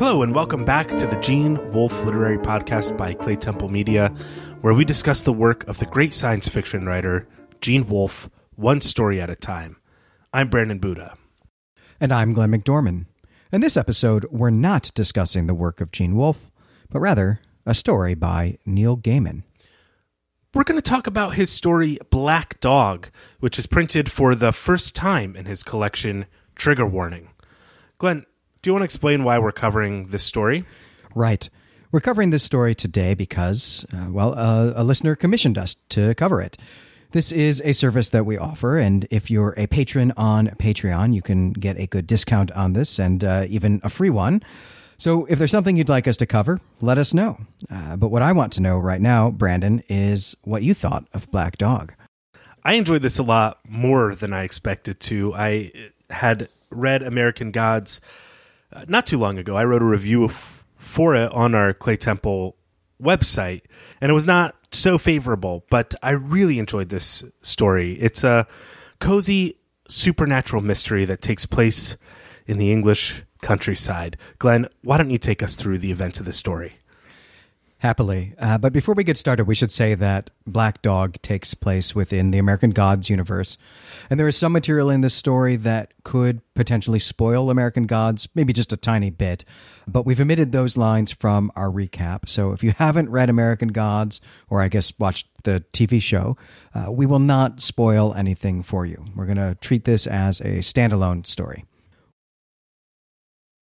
Hello, and welcome back to the Gene Wolfe Literary Podcast by Claytemple Media, where we discuss the work of the great science fiction writer Gene Wolfe, one story at a time. I'm Brandon Buddha. And I'm Glenn McDorman. In this episode, we're not discussing the work of Gene Wolfe, but rather a story by Neil Gaiman. We're going to talk about his story Black Dog, which is printed for the first time in his collection Trigger Warning. Glenn, do you want to explain why we're covering this story? Right. We're covering this story today because, uh, well, uh, a listener commissioned us to cover it. This is a service that we offer, and if you're a patron on Patreon, you can get a good discount on this and uh, even a free one. So if there's something you'd like us to cover, let us know. Uh, but what I want to know right now, Brandon, is what you thought of Black Dog. I enjoyed this a lot more than I expected to. I had read American Gods uh, not too long ago. I wrote a review of, for it on our Claytemple website, and it was not so favorable, but I really enjoyed this story. It's a cozy supernatural mystery that takes place in the English countryside. Glenn, why don't you take us through the events of this story? Happily. Uh, but before we get started, we should say that Black Dog takes place within the American Gods universe. And there is some material in this story that could potentially spoil American Gods, maybe just a tiny bit. But we've omitted those lines from our recap. So if you haven't read American Gods, or I guess watched the TV show, uh, we will not spoil anything for you. We're going to treat this as a standalone story.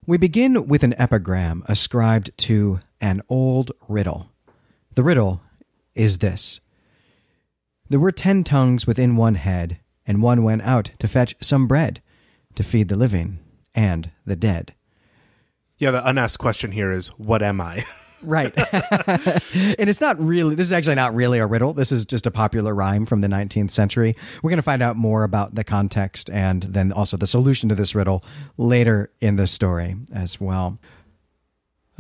We begin with an epigram ascribed to an old riddle. The riddle is this There were ten tongues within one head, and one went out to fetch some bread to feed the living and the dead. Yeah, the unasked question here is what am I? Right. and it's not really, this is actually not really a riddle. This is just a popular rhyme from the 19th century. We're going to find out more about the context and then also the solution to this riddle later in the story as well.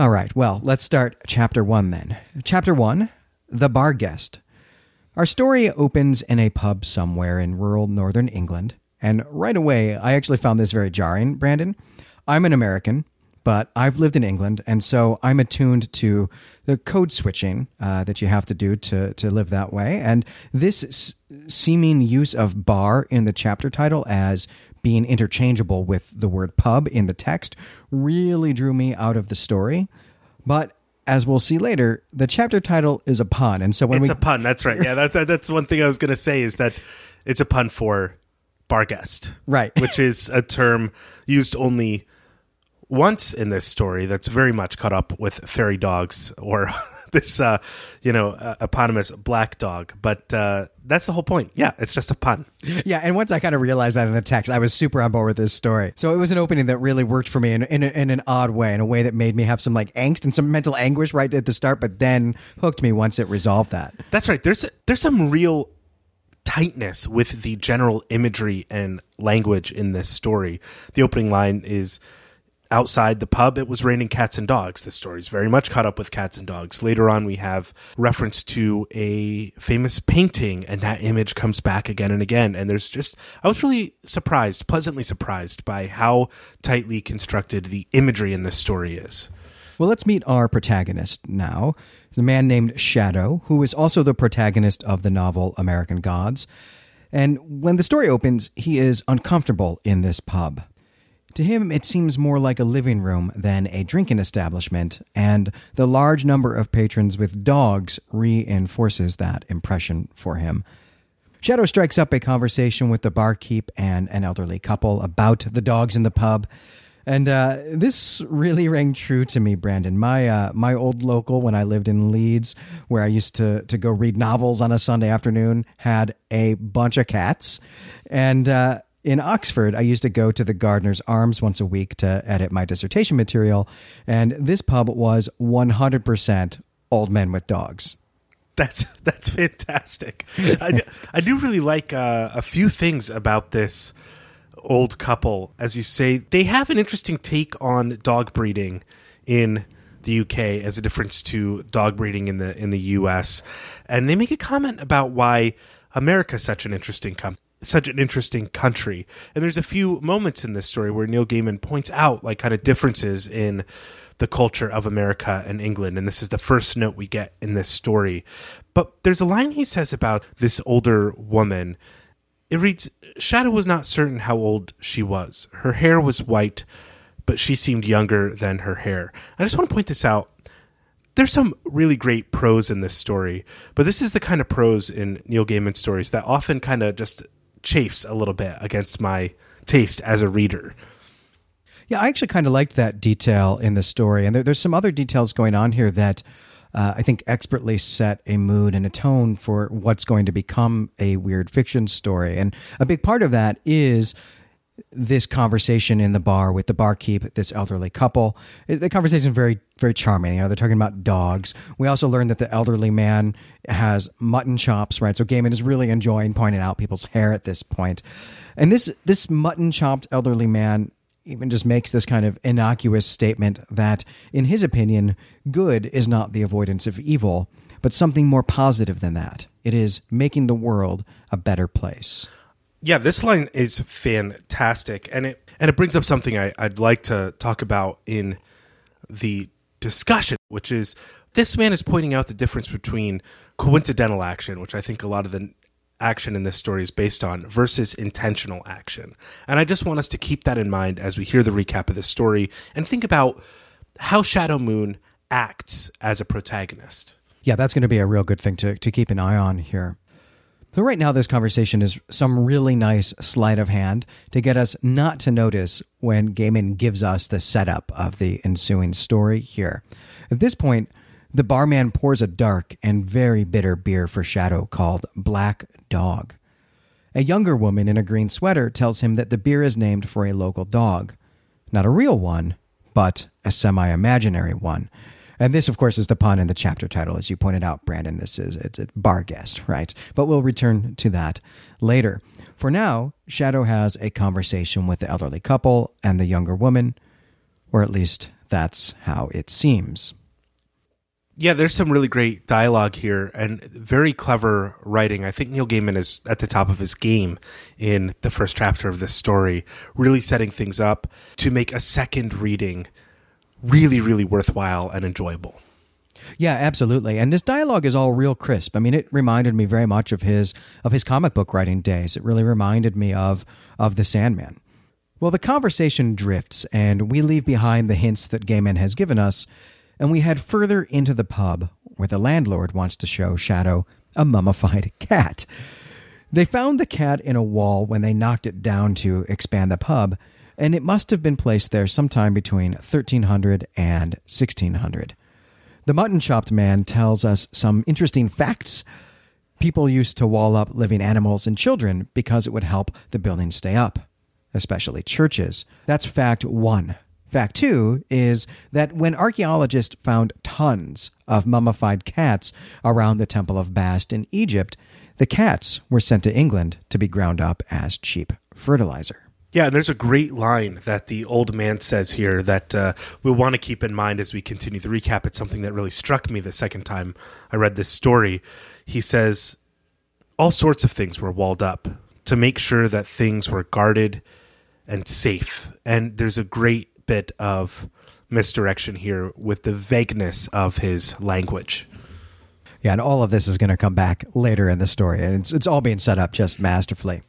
All right, well, let's start chapter one then. Chapter one The Bar Guest. Our story opens in a pub somewhere in rural northern England. And right away, I actually found this very jarring, Brandon. I'm an American but I've lived in England, and so I'm attuned to the code switching uh, that you have to do to to live that way. And this s- seeming use of bar in the chapter title as being interchangeable with the word pub in the text really drew me out of the story. But as we'll see later, the chapter title is a pun, and so when it's we a pun. That's right. Yeah, that, that, that's one thing I was going to say is that it's a pun for bar guest, right, which is a term used only once in this story that's very much caught up with fairy dogs or this uh, you know uh, eponymous black dog. But uh, that's the whole point. Yeah it's just a pun. Yeah and once i kind of realized that in the text i was super on board with this story. So it was an opening that really worked for me in, in, in an odd way in a way that made me have some like angst and some mental anguish right at the start but then hooked me once it resolved that. That's right. There's there's some real tightness with the general imagery and language in this story. The opening line is outside the pub, it was raining cats and dogs. The story's very much caught up with cats and dogs. Later on, we have reference to a famous painting, and that image comes back again and again. And there's just, I was really surprised, pleasantly surprised by how tightly constructed the imagery in this story is. Well, let's meet our protagonist now. He's a man named Shadow, who is also the protagonist of the novel American Gods. And when the story opens, he is uncomfortable in this pub. To him, it seems more like a living room than a drinking establishment, and the large number of patrons with dogs reinforces that impression for him. Shadow strikes up a conversation with the barkeep and an elderly couple about the dogs in the pub. And uh, this really rang true to me, Brandon. My uh, my old local, when I lived in Leeds, where I used to to go read novels on a Sunday afternoon, had a bunch of cats, and uh, in Oxford, I used to go to the Gardener's Arms once a week to edit my dissertation material, and this pub was 100% old men with dogs. That's that's fantastic. I, do, I do really like uh, a few things about this old couple. As you say, they have an interesting take on dog breeding in the UK as a difference to dog breeding in the in the US, and they make a comment about why America is such an interesting com- such an interesting country. And there's a few moments in this story where Neil Gaiman points out like kind of differences in the culture of America and England. And this is the first note we get in this story. But there's a line he says about this older woman. It reads Shadow was not certain how old she was. Her hair was white, but she seemed younger than her hair. I just want to point this out. There's some really great prose in this story, but this is the kind of prose in Neil Gaiman stories that often kind of just chafes a little bit against my taste as a reader. Yeah, I actually kind of liked that detail in the story, and there, there's some other details going on here that uh, I think expertly set a mood and a tone for what's going to become a weird fiction story. And a big part of that is this conversation in the bar with the barkeep, this elderly couple. Uh, the conversation is very, very charming. You know, they're talking about dogs. We also learned that the elderly man has mutton chops, right? So Gaiman is really enjoying pointing out people's hair at this point. And this this mutton chopped elderly man even just makes this kind of innocuous statement that, in his opinion, good is not the avoidance of evil, but something more positive than that. It is making the world a better place. Yeah, this line is fantastic, and it and it brings up something I, I'd like to talk about in the discussion, which is this man is pointing out the difference between coincidental action, which I think a lot of the action in this story is based on versus intentional action. And I just want us to keep that in mind as we hear the recap of this story and think about how Shadow Moon acts as a protagonist. Yeah, that's going to be a real good thing to, to keep an eye on here. So, right now, this conversation is some really nice sleight of hand to get us not to notice when Gaiman gives us the setup of the ensuing story here. At this point, the barman pours a dark and very bitter beer for Shadow called Black Dog. A younger woman in a green sweater tells him that the beer is named for a local dog. Not a real one, but a semi imaginary one. And this, of course, is the pun in the chapter title, as you pointed out, Brandon. This is it's a bar guest, right? But we'll return to that later. For now, Shadow has a conversation with the elderly couple and the younger woman, or at least that's how it seems yeah, there's some really great dialogue here and very clever writing. I think Neil Gaiman is at the top of his game in the first chapter of this story, really setting things up to make a second reading really, really worthwhile and enjoyable. Yeah, absolutely. And this dialogue is all real crisp. I mean, it reminded me very much of his of his comic book writing days. It really reminded me of of the Sandman. Well, the conversation drifts, and we leave behind the hints that Gaiman has given us and we head further into the pub where the landlord wants to show Shadow a mummified cat. They found the cat in a wall when they knocked it down to expand the pub, and it must have been placed there sometime between 1300 and 1600. The mutton chopped man tells us some interesting facts. People used to wall up living animals and children because it would help the building stay up, especially churches. That's fact one. Fact two is that when archaeologists found tons of mummified cats around the Temple of Bast in Egypt, the cats were sent to England to be ground up as cheap fertilizer. Yeah, and there's a great line that the old man says here that uh, we'll want to keep in mind as we continue the recap. It's something that really struck me the second time I read this story. He says, All sorts of things were walled up to make sure that things were guarded and safe. And there's a great bit of misdirection here with the vagueness of his language. Yeah, and all of this is going to come back later in the story, and it's, it's all being set up just masterfully.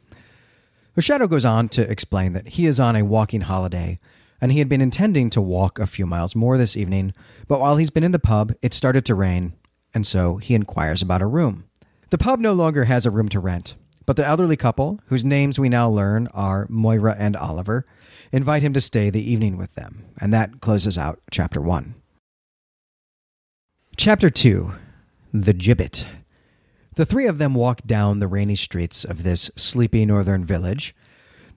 The Shadow goes on to explain that he is on a walking holiday, and he had been intending to walk a few miles more this evening, but while he's been in the pub, it started to rain, and so he inquires about a room. The pub no longer has a room to rent, but the elderly couple, whose names we now learn are Moira and Oliver, invite him to stay the evening with them. And that closes out chapter one. Chapter two The Gibbet. The three of them walk down the rainy streets of this sleepy northern village.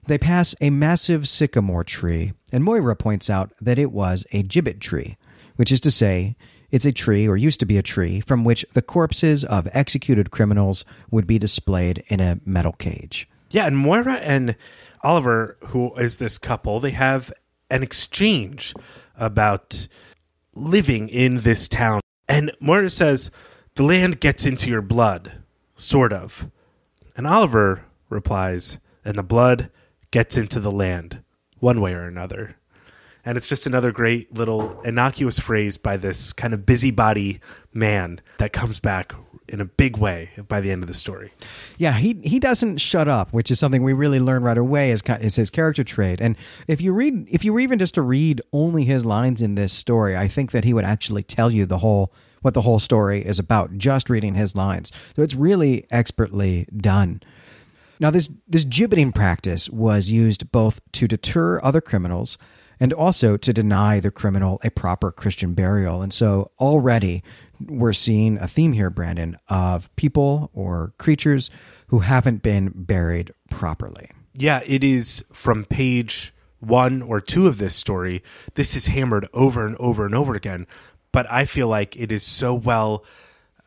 They pass a massive sycamore tree, and Moira points out that it was a gibbet tree, which is to say, it's a tree, or used to be a tree, from which the corpses of executed criminals would be displayed in a metal cage. Yeah, and Moira and Oliver, who is this couple, they have an exchange about living in this town. And Moira says, The land gets into your blood, sort of. And Oliver replies, and the blood gets into the land, one way or another. And it's just another great little innocuous phrase by this kind of busybody man that comes back in a big way by the end of the story. Yeah, he he doesn't shut up, which is something we really learn right away is is his character trait. And if you read if you were even just to read only his lines in this story, I think that he would actually tell you the whole what the whole story is about just reading his lines. So it's really expertly done. Now this this gibbeting practice was used both to deter other criminals and also to deny the criminal a proper Christian burial. And so already we're seeing a theme here, Brandon, of people or creatures who haven't been buried properly. Yeah, it is from page one or two of this story. This is hammered over and over and over again. But I feel like it is so well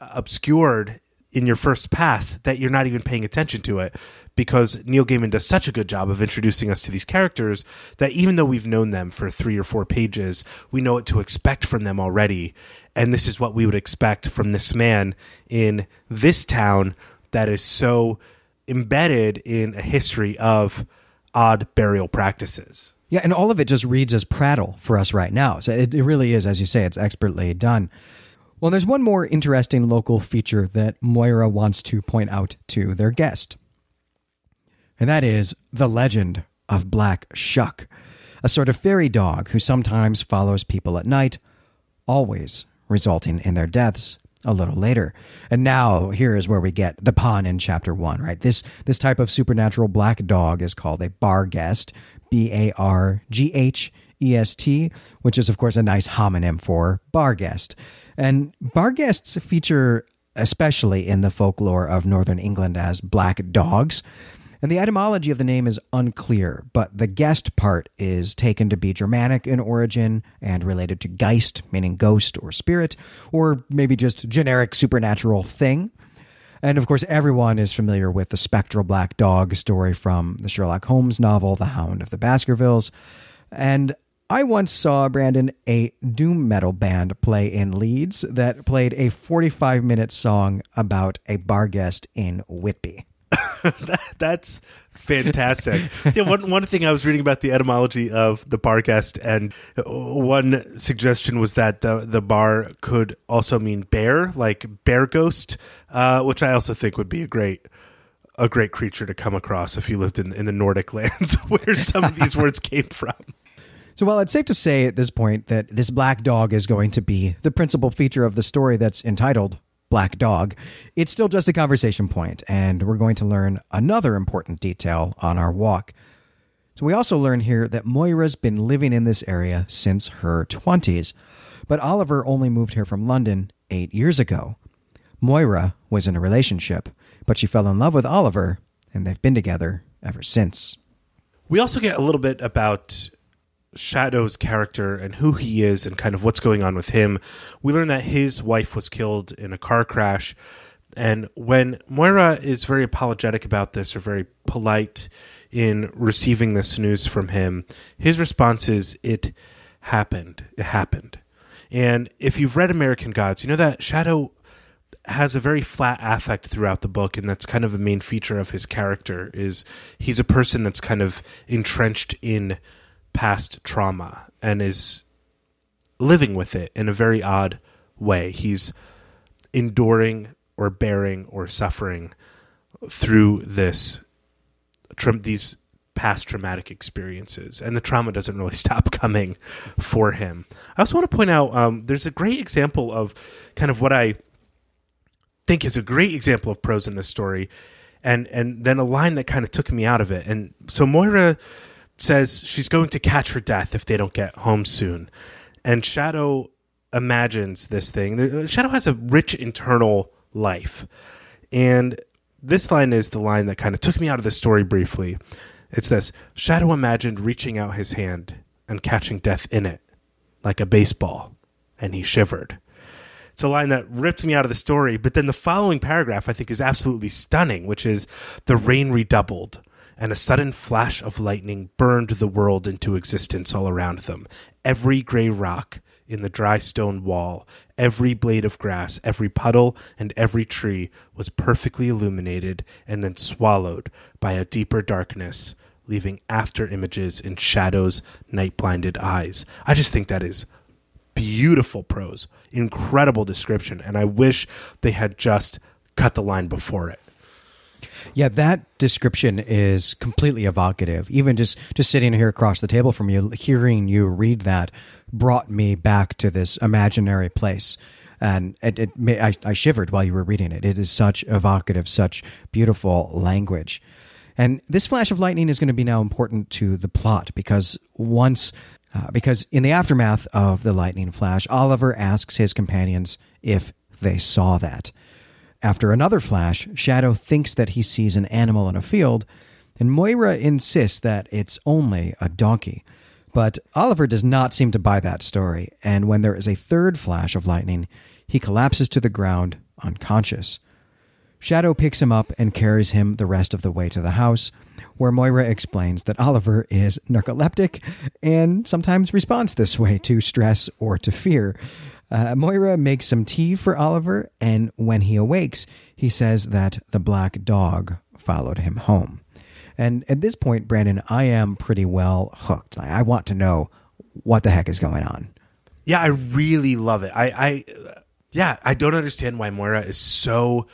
obscured in your first pass that you're not even paying attention to it because Neil Gaiman does such a good job of introducing us to these characters that even though we've known them for three or four pages, we know what to expect from them already. And this is what we would expect from this man in this town that is so embedded in a history of odd burial practices. Yeah, and all of it just reads as prattle for us right now. So it, it really is, as you say, it's expertly done. Well, there's one more interesting local feature that Moira wants to point out to their guest and that is the legend of Black Shuck, a sort of fairy dog who sometimes follows people at night, always resulting in their deaths a little later. And now here is where we get the pun in chapter 1, right? This this type of supernatural black dog is called a barghest, B A R G H E S T, which is of course a nice homonym for barghest. And barghests feature especially in the folklore of northern England as black dogs. And the etymology of the name is unclear, but the guest part is taken to be Germanic in origin and related to Geist, meaning ghost or spirit, or maybe just generic supernatural thing. And of course, everyone is familiar with the spectral black dog story from the Sherlock Holmes novel, The Hound of the Baskervilles. And I once saw, Brandon, a doom metal band play in Leeds that played a 45 minute song about a bar guest in Whitby. That, that's fantastic. yeah, one one thing I was reading about the etymology of the barghest, and one suggestion was that the the bar could also mean bear, like bear ghost, uh, which I also think would be a great a great creature to come across if you lived in in the Nordic lands where some of these words came from. So, while it's safe to say at this point that this black dog is going to be the principal feature of the story that's entitled black dog, it's still just a conversation point, and we're going to learn another important detail on our walk. So, we also learn here that Moira's been living in this area since her 20s, but Oliver only moved here from London eight years ago. Moira was in a relationship, but she fell in love with Oliver, and they've been together ever since. We also get a little bit about Shadow's character and who he is and kind of what's going on with him. We learn that his wife was killed in a car crash. And when Moira is very apologetic about this or very polite in receiving this news from him, his response is, It happened. It happened. And if you've read American Gods, you know that Shadow has a very flat affect throughout the book and that's kind of a main feature of his character is he's a person that's kind of entrenched in past trauma and is living with it in a very odd way. He's enduring or bearing or suffering through this tra- these past traumatic experiences, and the trauma doesn't really stop coming for him. I also want to point out um, there's a great example of kind of what I think is a great example of prose in this story, and and then a line that kind of took me out of it. And so Moira says she's going to catch her death if they don't get home soon. And Shadow imagines this thing. Uh, Shadow has a rich internal life. And this line is the line that kind of took me out of the story briefly. It's this Shadow imagined reaching out his hand and catching death in it, like a baseball, and he shivered. It's a line that ripped me out of the story, but then the following paragraph I think is absolutely stunning, which is the rain redoubled and a sudden flash of lightning burned the world into existence all around them. Every gray rock in the dry stone wall. Every blade of grass, every puddle, and every tree was perfectly illuminated and then swallowed by a deeper darkness, leaving after images in Shadow's night blinded eyes. I just think that is beautiful prose, incredible description, and I wish they had just cut the line before it. Yeah, that description is completely evocative. Even just just sitting here across the table from you, hearing you read that brought me back to this imaginary place, and it, it I, I shivered while you were reading it. It is such evocative, such beautiful language, and this flash of lightning is going to be now important to the plot because once. Uh, because in the aftermath of the lightning flash, Oliver asks his companions if they saw that. After another flash, Shadow thinks that he sees an animal in a field, and Moira insists that it's only a donkey. But Oliver does not seem to buy that story, and when there is a third flash of lightning, he collapses to the ground, unconscious. Shadow picks him up and carries him the rest of the way to the house, where Moira explains that Oliver is narcoleptic and sometimes responds this way to stress or to fear. Uh, Moira makes some tea for Oliver, and when he awakes, he says that the black dog followed him home. And at this point, Brandon, I am pretty well hooked. I want to know what the heck is going on. Yeah, I really love it. I, I, yeah, I don't understand why Moira is so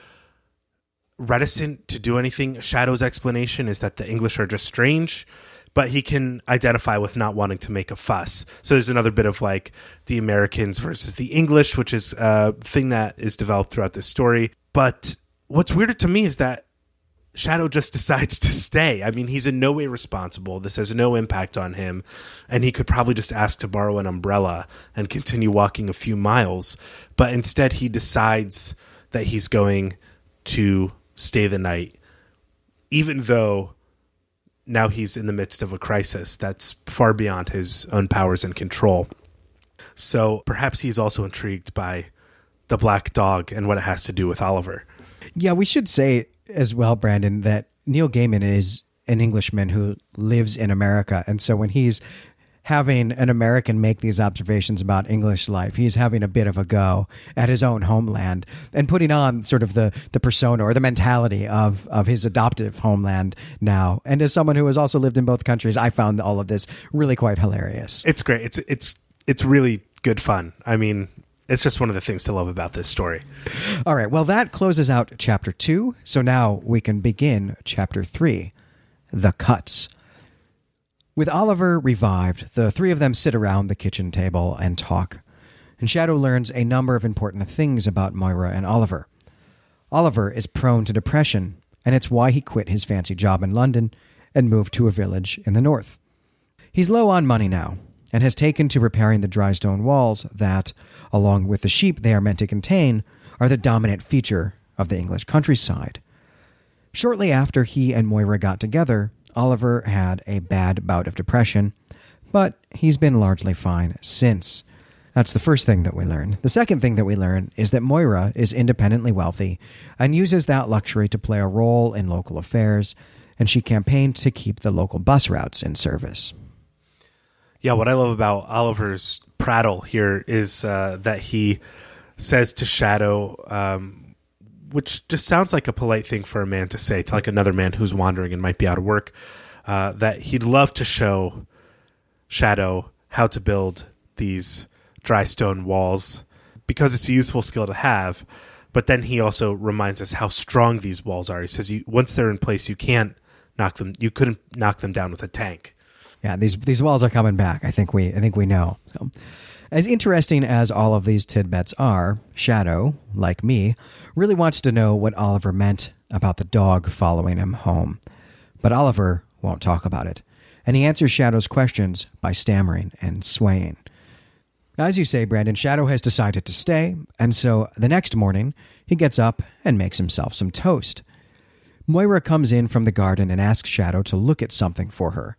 reticent to do anything. Shadow's explanation is that the English are just strange but he can identify with not wanting to make a fuss. So there's another bit of like the Americans versus the English, which is a thing that is developed throughout this story. But what's weirder to me is that Shadow just decides to stay. I mean, he's in no way responsible. This has no impact on him. And he could probably just ask to borrow an umbrella and continue walking a few miles. But instead, he decides that he's going to stay the night, even though now he's in the midst of a crisis that's far beyond his own powers and control. So perhaps he's also intrigued by the black dog and what it has to do with Oliver. Yeah, we should say as well, Brandon, that Neil Gaiman is an Englishman who lives in America. And so when he's having an American make these observations about English life. He's having a bit of a go at his own homeland and putting on sort of the, the persona or the mentality of, of his adoptive homeland now. And as someone who has also lived in both countries, I found all of this really quite hilarious. It's great. It's it's it's really good fun. I mean, it's just one of the things to love about this story. All right. Well, that closes out chapter two. So now we can begin chapter three The Cuts. With Oliver revived, the three of them sit around the kitchen table and talk. And Shadow learns a number of important things about Moira and Oliver. Oliver is prone to depression, and it's why he quit his fancy job in London and moved to a village in the north. He's low on money now, and has taken to repairing the dry stone walls that, along with the sheep they are meant to contain, are the dominant feature of the English countryside. Shortly after he and Moira got together, Oliver had a bad bout of depression, but he's been largely fine since. That's the first thing that we learn. The second thing that we learn is that Moira is independently wealthy and uses that luxury to play a role in local affairs, and she campaigned to keep the local bus routes in service. Yeah, what I love about Oliver's prattle here is uh, that he says to Shadow, um, which just sounds like a polite thing for a man to say to like another man who's wandering and might be out of work, uh, that he'd love to show Shadow how to build these dry stone walls because it's a useful skill to have. But then he also reminds us how strong these walls are. He says, you, once they're in place, you can't knock them. You couldn't knock them down with a tank. Yeah, these these walls are coming back. I think we I think we know. So, as interesting as all of these tidbits are, Shadow, like me, really wants to know what Oliver meant about the dog following him home. But Oliver won't talk about it, and he answers Shadow's questions by stammering and swaying. As you say, Brandon, Shadow has decided to stay, and so the next morning, he gets up and makes himself some toast. Moira comes in from the garden and asks Shadow to look at something for her.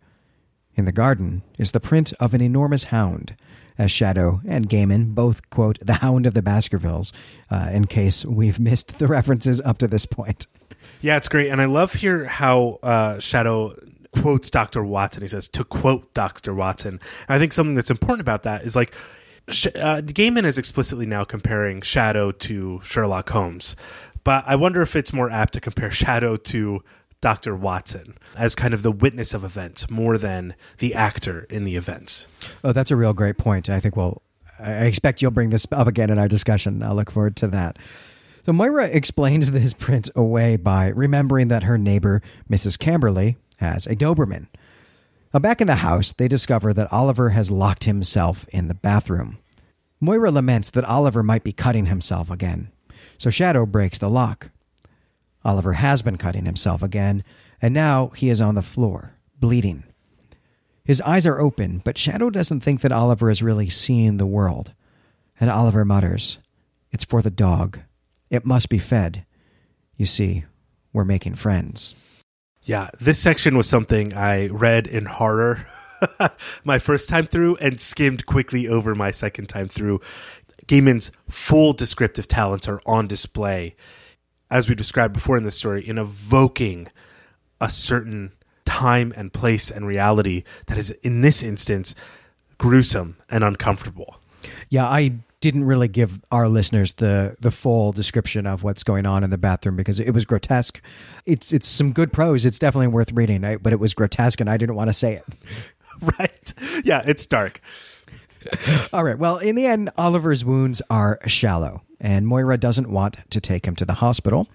In the garden is the print of an enormous hound, as Shadow and Gaiman both quote the Hound of the Baskervilles, uh, in case we've missed the references up to this point. Yeah, it's great, and I love here how uh, Shadow quotes Dr. Watson. He says to quote Dr. Watson. And I think something that's important about that is like uh, Gaiman is explicitly now comparing Shadow to Sherlock Holmes, but I wonder if it's more apt to compare Shadow to Dr. Watson as kind of the witness of events more than the actor in the events. Oh, that's a real great point. I think we'll, I expect you'll bring this up again in our discussion. I'll look forward to that. So Moira explains this print away by remembering that her neighbor, Mrs. Camberley, has a Doberman. Now, back in the house, they discover that Oliver has locked himself in the bathroom. Moira laments that Oliver might be cutting himself again, so Shadow breaks the lock. Oliver has been cutting himself again, and now he is on the floor, bleeding. His eyes are open, but Shadow doesn't think that Oliver is really seeing the world. And Oliver mutters, It's for the dog. It must be fed. You see, we're making friends. Yeah, this section was something I read in horror my first time through and skimmed quickly over my second time through. Gaiman's full descriptive talents are on display, as we described before in this story, in evoking a certain time and place and reality that is, in this instance, gruesome and uncomfortable. Yeah, I didn't really give our listeners the the full description of what's going on in the bathroom because it was grotesque. It's it's some good prose. It's definitely worth reading, but it was grotesque, and I didn't want to say it. right? Yeah, it's dark. All right. Well, in the end, Oliver's wounds are shallow, and Moira doesn't want to take him to the hospital.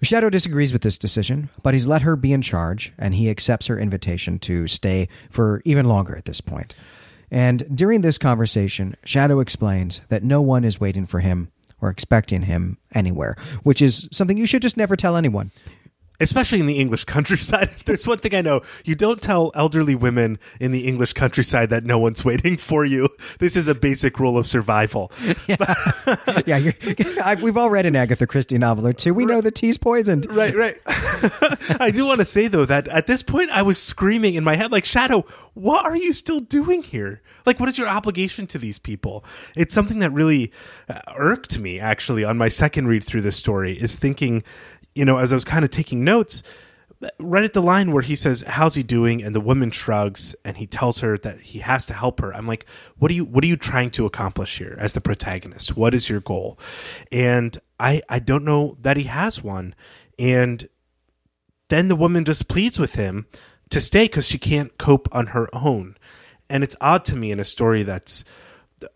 Shadow disagrees with this decision, but he's let her be in charge, and he accepts her invitation to stay for even longer at this point. And during this conversation, Shadow explains that no one is waiting for him or expecting him anywhere, which is something you should just never tell anyone especially in the English countryside. If there's one thing I know, you don't tell elderly women in the English countryside that no one's waiting for you. This is a basic rule of survival. Yeah, yeah I, we've all read an Agatha Christie novel or two. We know the tea's poisoned. Right, right. I do want to say though that at this point I was screaming in my head like, "Shadow, what are you still doing here? Like, what is your obligation to these people?" It's something that really uh, irked me actually on my second read through this story. Is thinking you know, as I was kind of taking notes, right at the line where he says, "How's he doing?" and the woman shrugs and he tells her that he has to help her. I'm like, "What are you what are you trying to accomplish here as the protagonist? What is your goal?" And I I don't know that he has one. And then the woman just pleads with him to stay cuz she can't cope on her own. And it's odd to me in a story that's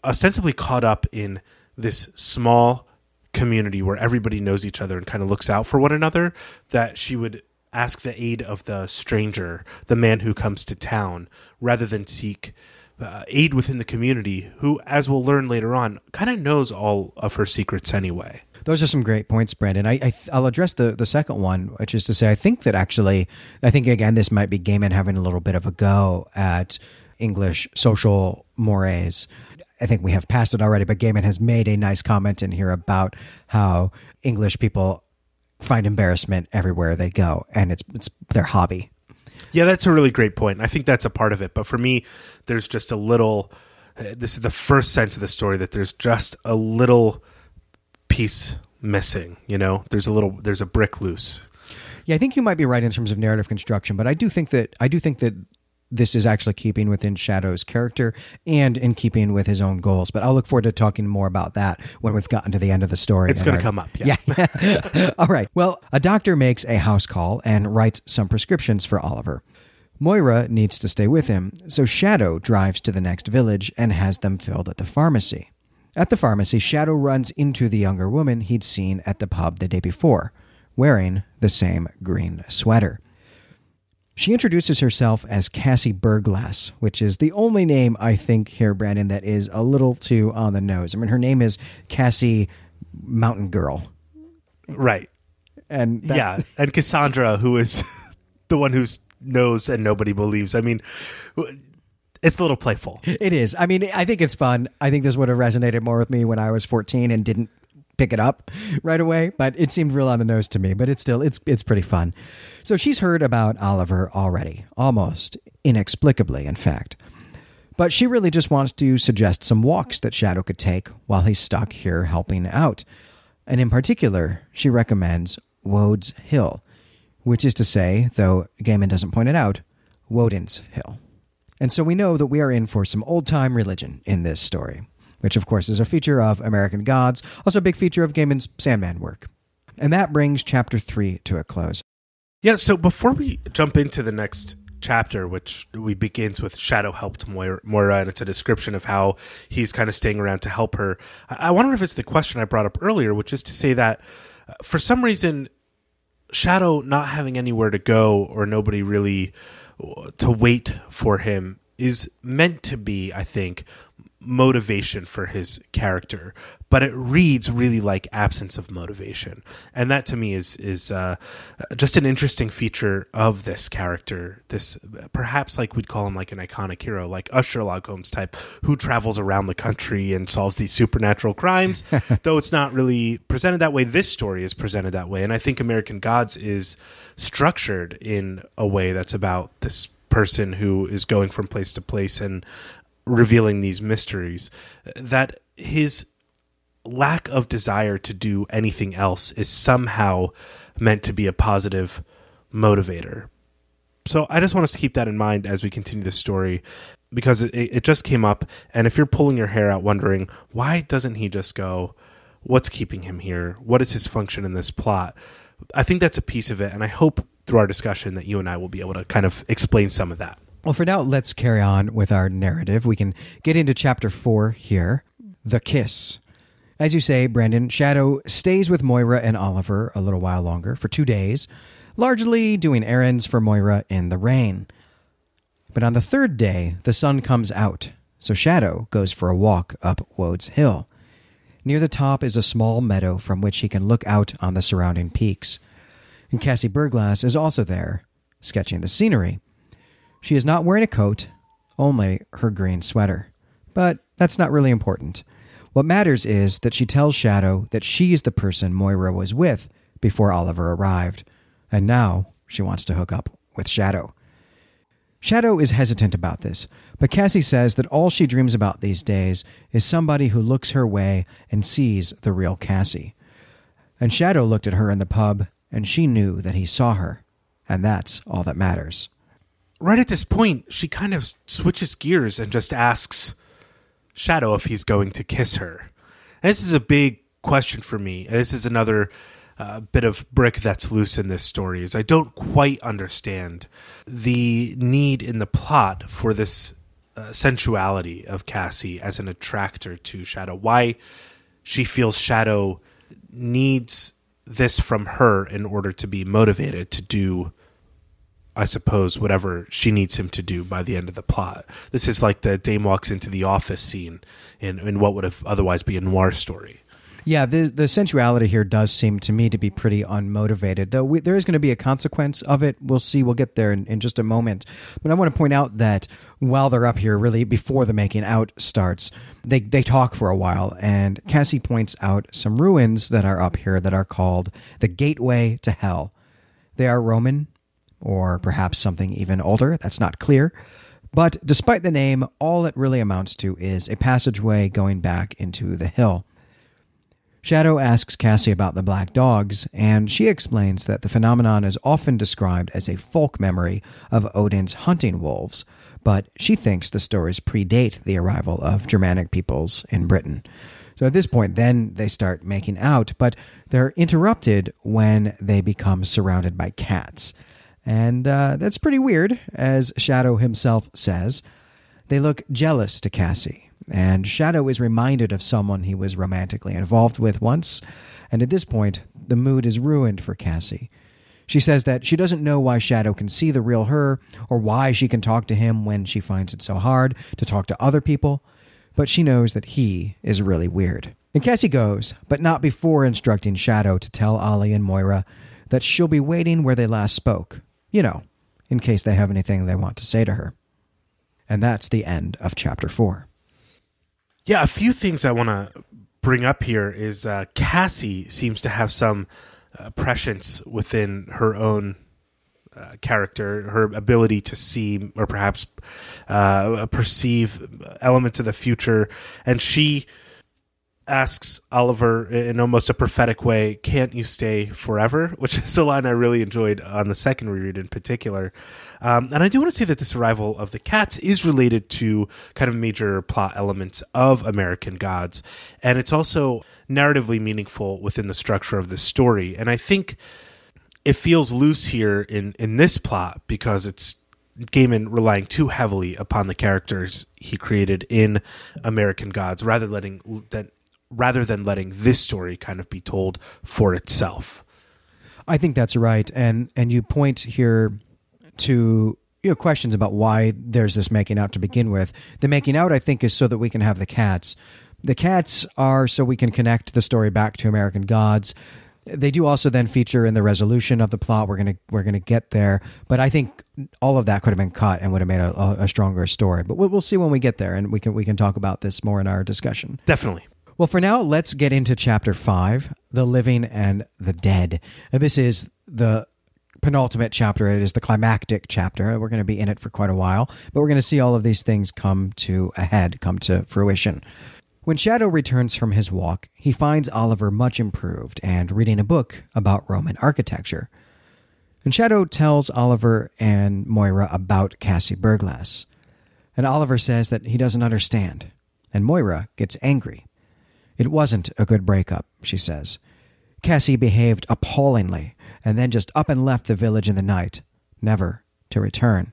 ostensibly caught up in this small community where everybody knows each other and kind of looks out for one another that she would ask the aid of the stranger, the man who comes to town, rather than seek uh, aid within the community, who, as we'll learn later on, kind of knows all of her secrets anyway. Those are some great points, Brandon. I, I will address the the second one, which is to say, I think that actually, I think again, this might be Gaiman having a little bit of a go at English social mores I think we have passed it already, but Gaiman has made a nice comment in here about how English people find embarrassment everywhere they go, and it's it's their hobby. Yeah, that's a really great point. I think that's a part of it. But for me, there's just a little. Uh, this is the first sense of the story that there's just a little piece missing. You know, there's a little. There's a brick loose. Yeah, I think you might be right in terms of narrative construction, but I do think that I do think that this is actually keeping within Shadow's character and in keeping with his own goals. But I'll look forward to talking more about that when we've gotten to the end of the story. It's going to come up. Yeah. yeah. All right. Well, a doctor makes a house call and writes some prescriptions for Oliver. Moira needs to stay with him, so Shadow drives to the next village and has them filled at the pharmacy. At the pharmacy, Shadow runs into the younger woman he'd seen at the pub the day before, wearing the same green sweater. She introduces herself as Cassie Burglass, which is the only name I think here, Brandon, that is a little too on the nose. I mean, her name is Cassie Mountain Girl. Right. And yeah, and Cassandra, who is the one who knows and nobody believes. I mean, it's a little playful. It is. I mean, I think it's fun. I think this would have resonated more with me when I was 14 and didn't pick it up right away, but it seemed real on the nose to me. But it's still it's it's pretty fun. So she's heard about Oliver already, almost inexplicably, in fact. But she really just wants to suggest some walks that Shadow could take while he's stuck here helping out. And in particular, she recommends Wode's Hill, which is to say, though Gaiman doesn't point it out, Woden's Hill. And so we know that we are in for some old time religion in this story. Which of course is a feature of American Gods, also a big feature of Gaiman's Sandman work. And that brings chapter 3 to a close. Yeah, so before we jump into the next chapter, which we begins with Shadow helped Moira, and it's a description of how he's kind of staying around to help her. I, I wonder if it's the question I brought up earlier, which is to say that uh, for some reason, Shadow not having anywhere to go or nobody really uh, to wait for him is meant to be, I think, motivation for his character, but it reads really like absence of motivation, and that to me is is uh, just an interesting feature of this character. This perhaps like we'd call him like an iconic hero, like a Sherlock Holmes type who travels around the country and solves these supernatural crimes. Though it's not really presented that way, this story is presented that way, and I think American Gods is structured in a way that's about this person who is going from place to place and revealing these mysteries that his lack of desire to do anything else is somehow meant to be a positive motivator. So I just want us to keep that in mind as we continue the story because it, it just came up. And if you're pulling your hair out wondering, why doesn't he just go, what's keeping him here? What is his function in this plot? I think that's a piece of it. And I hope through our discussion that you and I will be able to kind of explain some of that. Well, for now, let's carry on with our narrative. We can get into chapter four here The Kiss. As you say, Brandon, Shadow stays with Moira and Oliver a little while longer for two days, largely doing errands for Moira in the rain. But on the third day, the sun comes out, so Shadow goes for a walk up Wode's Hill. Near the top is a small meadow from which he can look out on the surrounding peaks. And Cassie Burglass is also there, sketching the scenery. She is not wearing a coat, only her green sweater. But that's not really important. What matters is that she tells Shadow that she is the person Moira was with before Oliver arrived, and now she wants to hook up with Shadow. Shadow is hesitant about this, but Cassie says that all she dreams about these days is somebody who looks her way and sees the real Cassie. And Shadow looked at her in the pub, and she knew that he saw her, and that's all that matters right at this point, she kind of switches gears and just asks Shadow if he's going to kiss her. And this is a big question for me. This is another uh, bit of brick that's loose in this story. Is I don't quite understand the need in the plot for this uh, sensuality of Cassie as an attractor to Shadow. Why she feels Shadow needs this from her in order to be motivated to do I suppose, whatever she needs him to do by the end of the plot. This is like the Dame walks into the office scene in, in what would have otherwise be a noir story. Yeah, the the sensuality here does seem to me to be pretty unmotivated. Though we, there is going to be a consequence of it. We'll see. We'll get there in, in just a moment. But I want to point out that while they're up here, really before the making out starts, they they talk for a while, and Cassie points out some ruins that are up here that are called the Gateway to Hell. They are Roman or perhaps something even older. That's not clear. But despite the name, all it really amounts to is a passageway going back into the hill. Shadow asks Cassie about the black dogs, and she explains that the phenomenon is often described as a folk memory of Odin's hunting wolves, but she thinks the stories predate the arrival of Germanic peoples in Britain. So at this point, then they start making out, but they're interrupted when they become surrounded by cats. And uh, that's pretty weird, as Shadow himself says. They look jealous to Cassie, and Shadow is reminded of someone he was romantically involved with once, and at this point, the mood is ruined for Cassie. She says that she doesn't know why Shadow can see the real her, or why she can talk to him when she finds it so hard to talk to other people, but she knows that he is really weird. And Cassie goes, but not before instructing Shadow to tell Ollie and Moira that she'll be waiting where they last spoke, you know, in case they have anything they want to say to her. And that's the end of chapter four. Yeah, a few things I want to bring up here is uh, Cassie seems to have some uh, prescience within her own uh, character, her ability to see or perhaps uh, perceive elements of the future, and she asks Oliver in almost a prophetic way, "Can't you stay forever?" Which is a line I really enjoyed on the second reread in particular. Um, and I do want to say that this arrival of the cats is related to kind of major plot elements of American Gods, and it's also narratively meaningful within the structure of the story. And I think it feels loose here in in this plot because it's Gaiman relying too heavily upon the characters he created in American Gods, rather letting that rather than letting this story kind of be told for itself. I think that's right, and and you point here to you know questions about why there's this making out to begin with. The making out, I think, is so that we can have the cats. The cats are so we can connect the story back to American Gods. They do also then feature in the resolution of the plot. We're gonna we're gonna get there, but I think all of that could have been cut and would have made a, a stronger story. But we'll, we'll see when we get there, and we can we can talk about this more in our discussion. Definitely. Well, for now, let's get into chapter five the living and the dead. And this is the penultimate chapter. It is the climactic chapter. We're going to be in it for quite a while, but we're going to see all of these things come to a head, come to fruition. When Shadow returns from his walk, he finds Oliver much improved and reading a book about Roman architecture. And Shadow tells Oliver and Moira about Cassie Burglass. And Oliver says that he doesn't understand. And Moira gets angry. It wasn't a good breakup, she says. Cassie behaved appallingly and then just up and left the village in the night, never to return.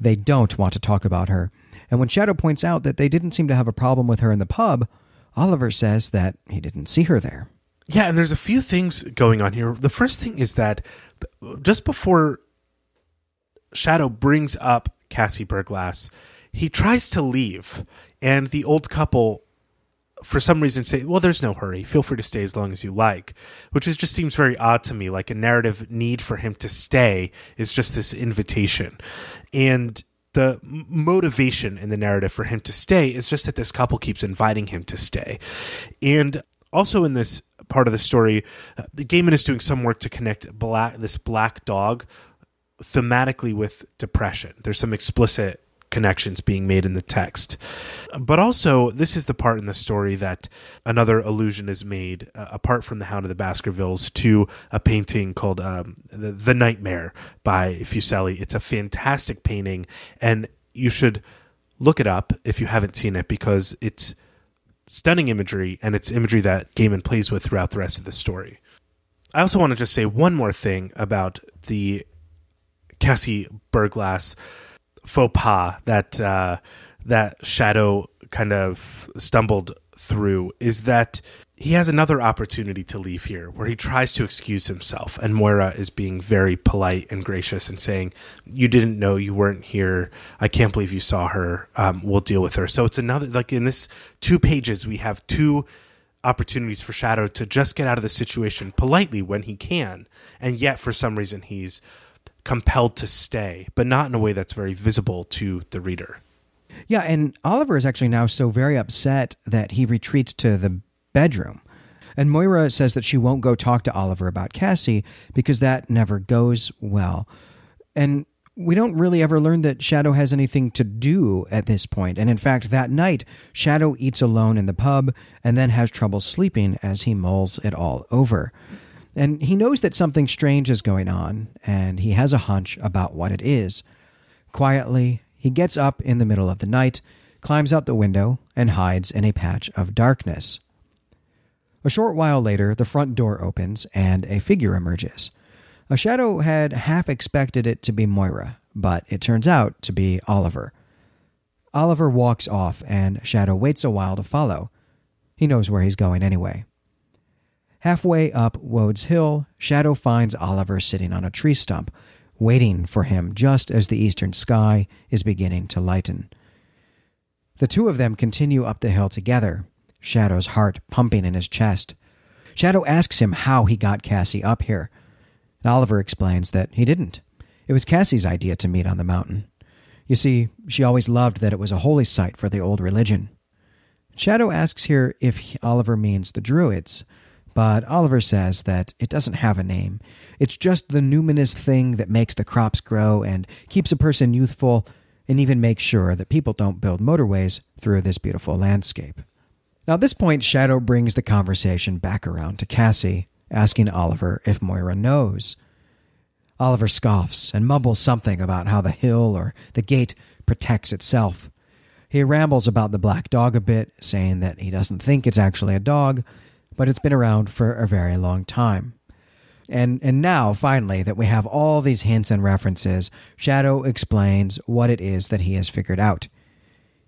They don't want to talk about her. And when Shadow points out that they didn't seem to have a problem with her in the pub, Oliver says that he didn't see her there. Yeah, and there's a few things going on here. The first thing is that just before Shadow brings up Cassie Burglass, he tries to leave, and the old couple for some reason say, well, there's no hurry. Feel free to stay as long as you like, which is just seems very odd to me. Like a narrative need for him to stay is just this invitation. And the motivation in the narrative for him to stay is just that this couple keeps inviting him to stay. And also in this part of the story, uh, Gaiman is doing some work to connect black this black dog thematically with depression. There's some explicit connections being made in the text. But also, this is the part in the story that another allusion is made, uh, apart from The Hound of the Baskervilles, to a painting called um, the, the Nightmare by Fuseli. It's a fantastic painting, and you should look it up if you haven't seen it because it's stunning imagery and it's imagery that Gaiman plays with throughout the rest of the story. I also want to just say one more thing about the Cassie Burglass faux pas that uh, that Shadow kind of stumbled through is that he has another opportunity to leave here where he tries to excuse himself and Moira is being very polite and gracious and saying you didn't know you weren't here. I can't believe you saw her. Um, we'll deal with her. So it's another like in this two pages we have two opportunities for Shadow to just get out of the situation politely when he can. And yet for some reason he's compelled to stay, but not in a way that's very visible to the reader. Yeah, and Oliver is actually now so very upset that he retreats to the bedroom. And Moira says that she won't go talk to Oliver about Cassie because that never goes well. And we don't really ever learn that Shadow has anything to do at this point. And in fact, that night, Shadow eats alone in the pub and then has trouble sleeping as he mulls it all over. And he knows that something strange is going on, and he has a hunch about what it is. Quietly, he gets up in the middle of the night, climbs out the window, and hides in a patch of darkness. A short while later, the front door opens and a figure emerges. A shadow had half expected it to be Moira, but it turns out to be Oliver. Oliver walks off, and Shadow waits a while to follow. He knows where he's going anyway. Halfway up Wode's Hill, Shadow finds Oliver sitting on a tree stump, waiting for him just as the eastern sky is beginning to lighten. The two of them continue up the hill together, Shadow's heart pumping in his chest. Shadow asks him how he got Cassie up here. And Oliver explains that he didn't. It was Cassie's idea to meet on the mountain. You see, she always loved that it was a holy site for the old religion. Shadow asks here if Oliver means the Druids, but Oliver says that it doesn't have a name. It's just the numinous thing that makes the crops grow and keeps a person youthful and even makes sure that people don't build motorways through this beautiful landscape. Now, at this point, Shadow brings the conversation back around to Cassie, asking Oliver if Moira knows. Oliver scoffs and mumbles something about how the hill or the gate protects itself. He rambles about the black dog a bit, saying that he doesn't think it's actually a dog, but it's been around for a very long time. And and now finally that we have all these hints and references, Shadow explains what it is that he has figured out.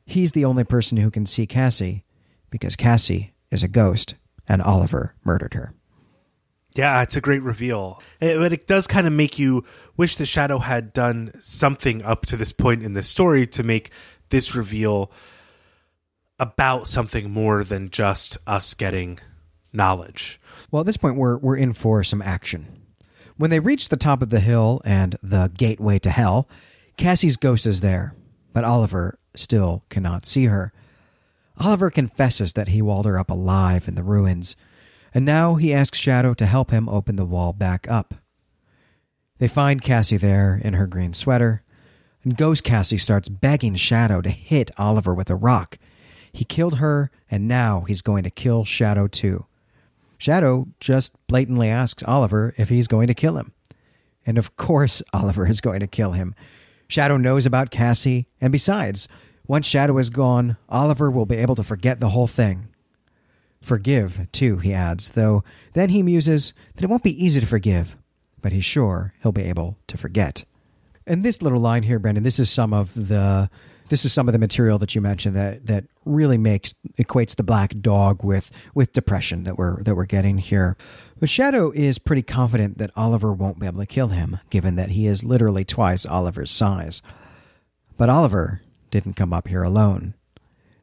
He's the only person who can see Cassie because Cassie is a ghost and Oliver murdered her. Yeah, it's a great reveal. It, but it does kind of make you wish the Shadow had done something up to this point in the story to make this reveal about something more than just us getting knowledge. Well, at this point, we're, we're in for some action. When they reach the top of the hill and the gateway to hell, Cassie's ghost is there, but Oliver still cannot see her. Oliver confesses that he walled her up alive in the ruins, and now he asks Shadow to help him open the wall back up. They find Cassie there in her green sweater, and Ghost Cassie starts begging Shadow to hit Oliver with a rock. He killed her, and now he's going to kill Shadow too. Shadow just blatantly asks Oliver if he's going to kill him. And of course, Oliver is going to kill him. Shadow knows about Cassie, and besides, once Shadow is gone, Oliver will be able to forget the whole thing. Forgive, too, he adds, though then he muses that it won't be easy to forgive, but he's sure he'll be able to forget. And this little line here, Brandon, this is some of the this is some of the material that you mentioned that that really makes equates the black dog with with depression that we're that we're getting here. But Shadow is pretty confident that Oliver won't be able to kill him, given that he is literally twice Oliver's size. But Oliver didn't come up here alone.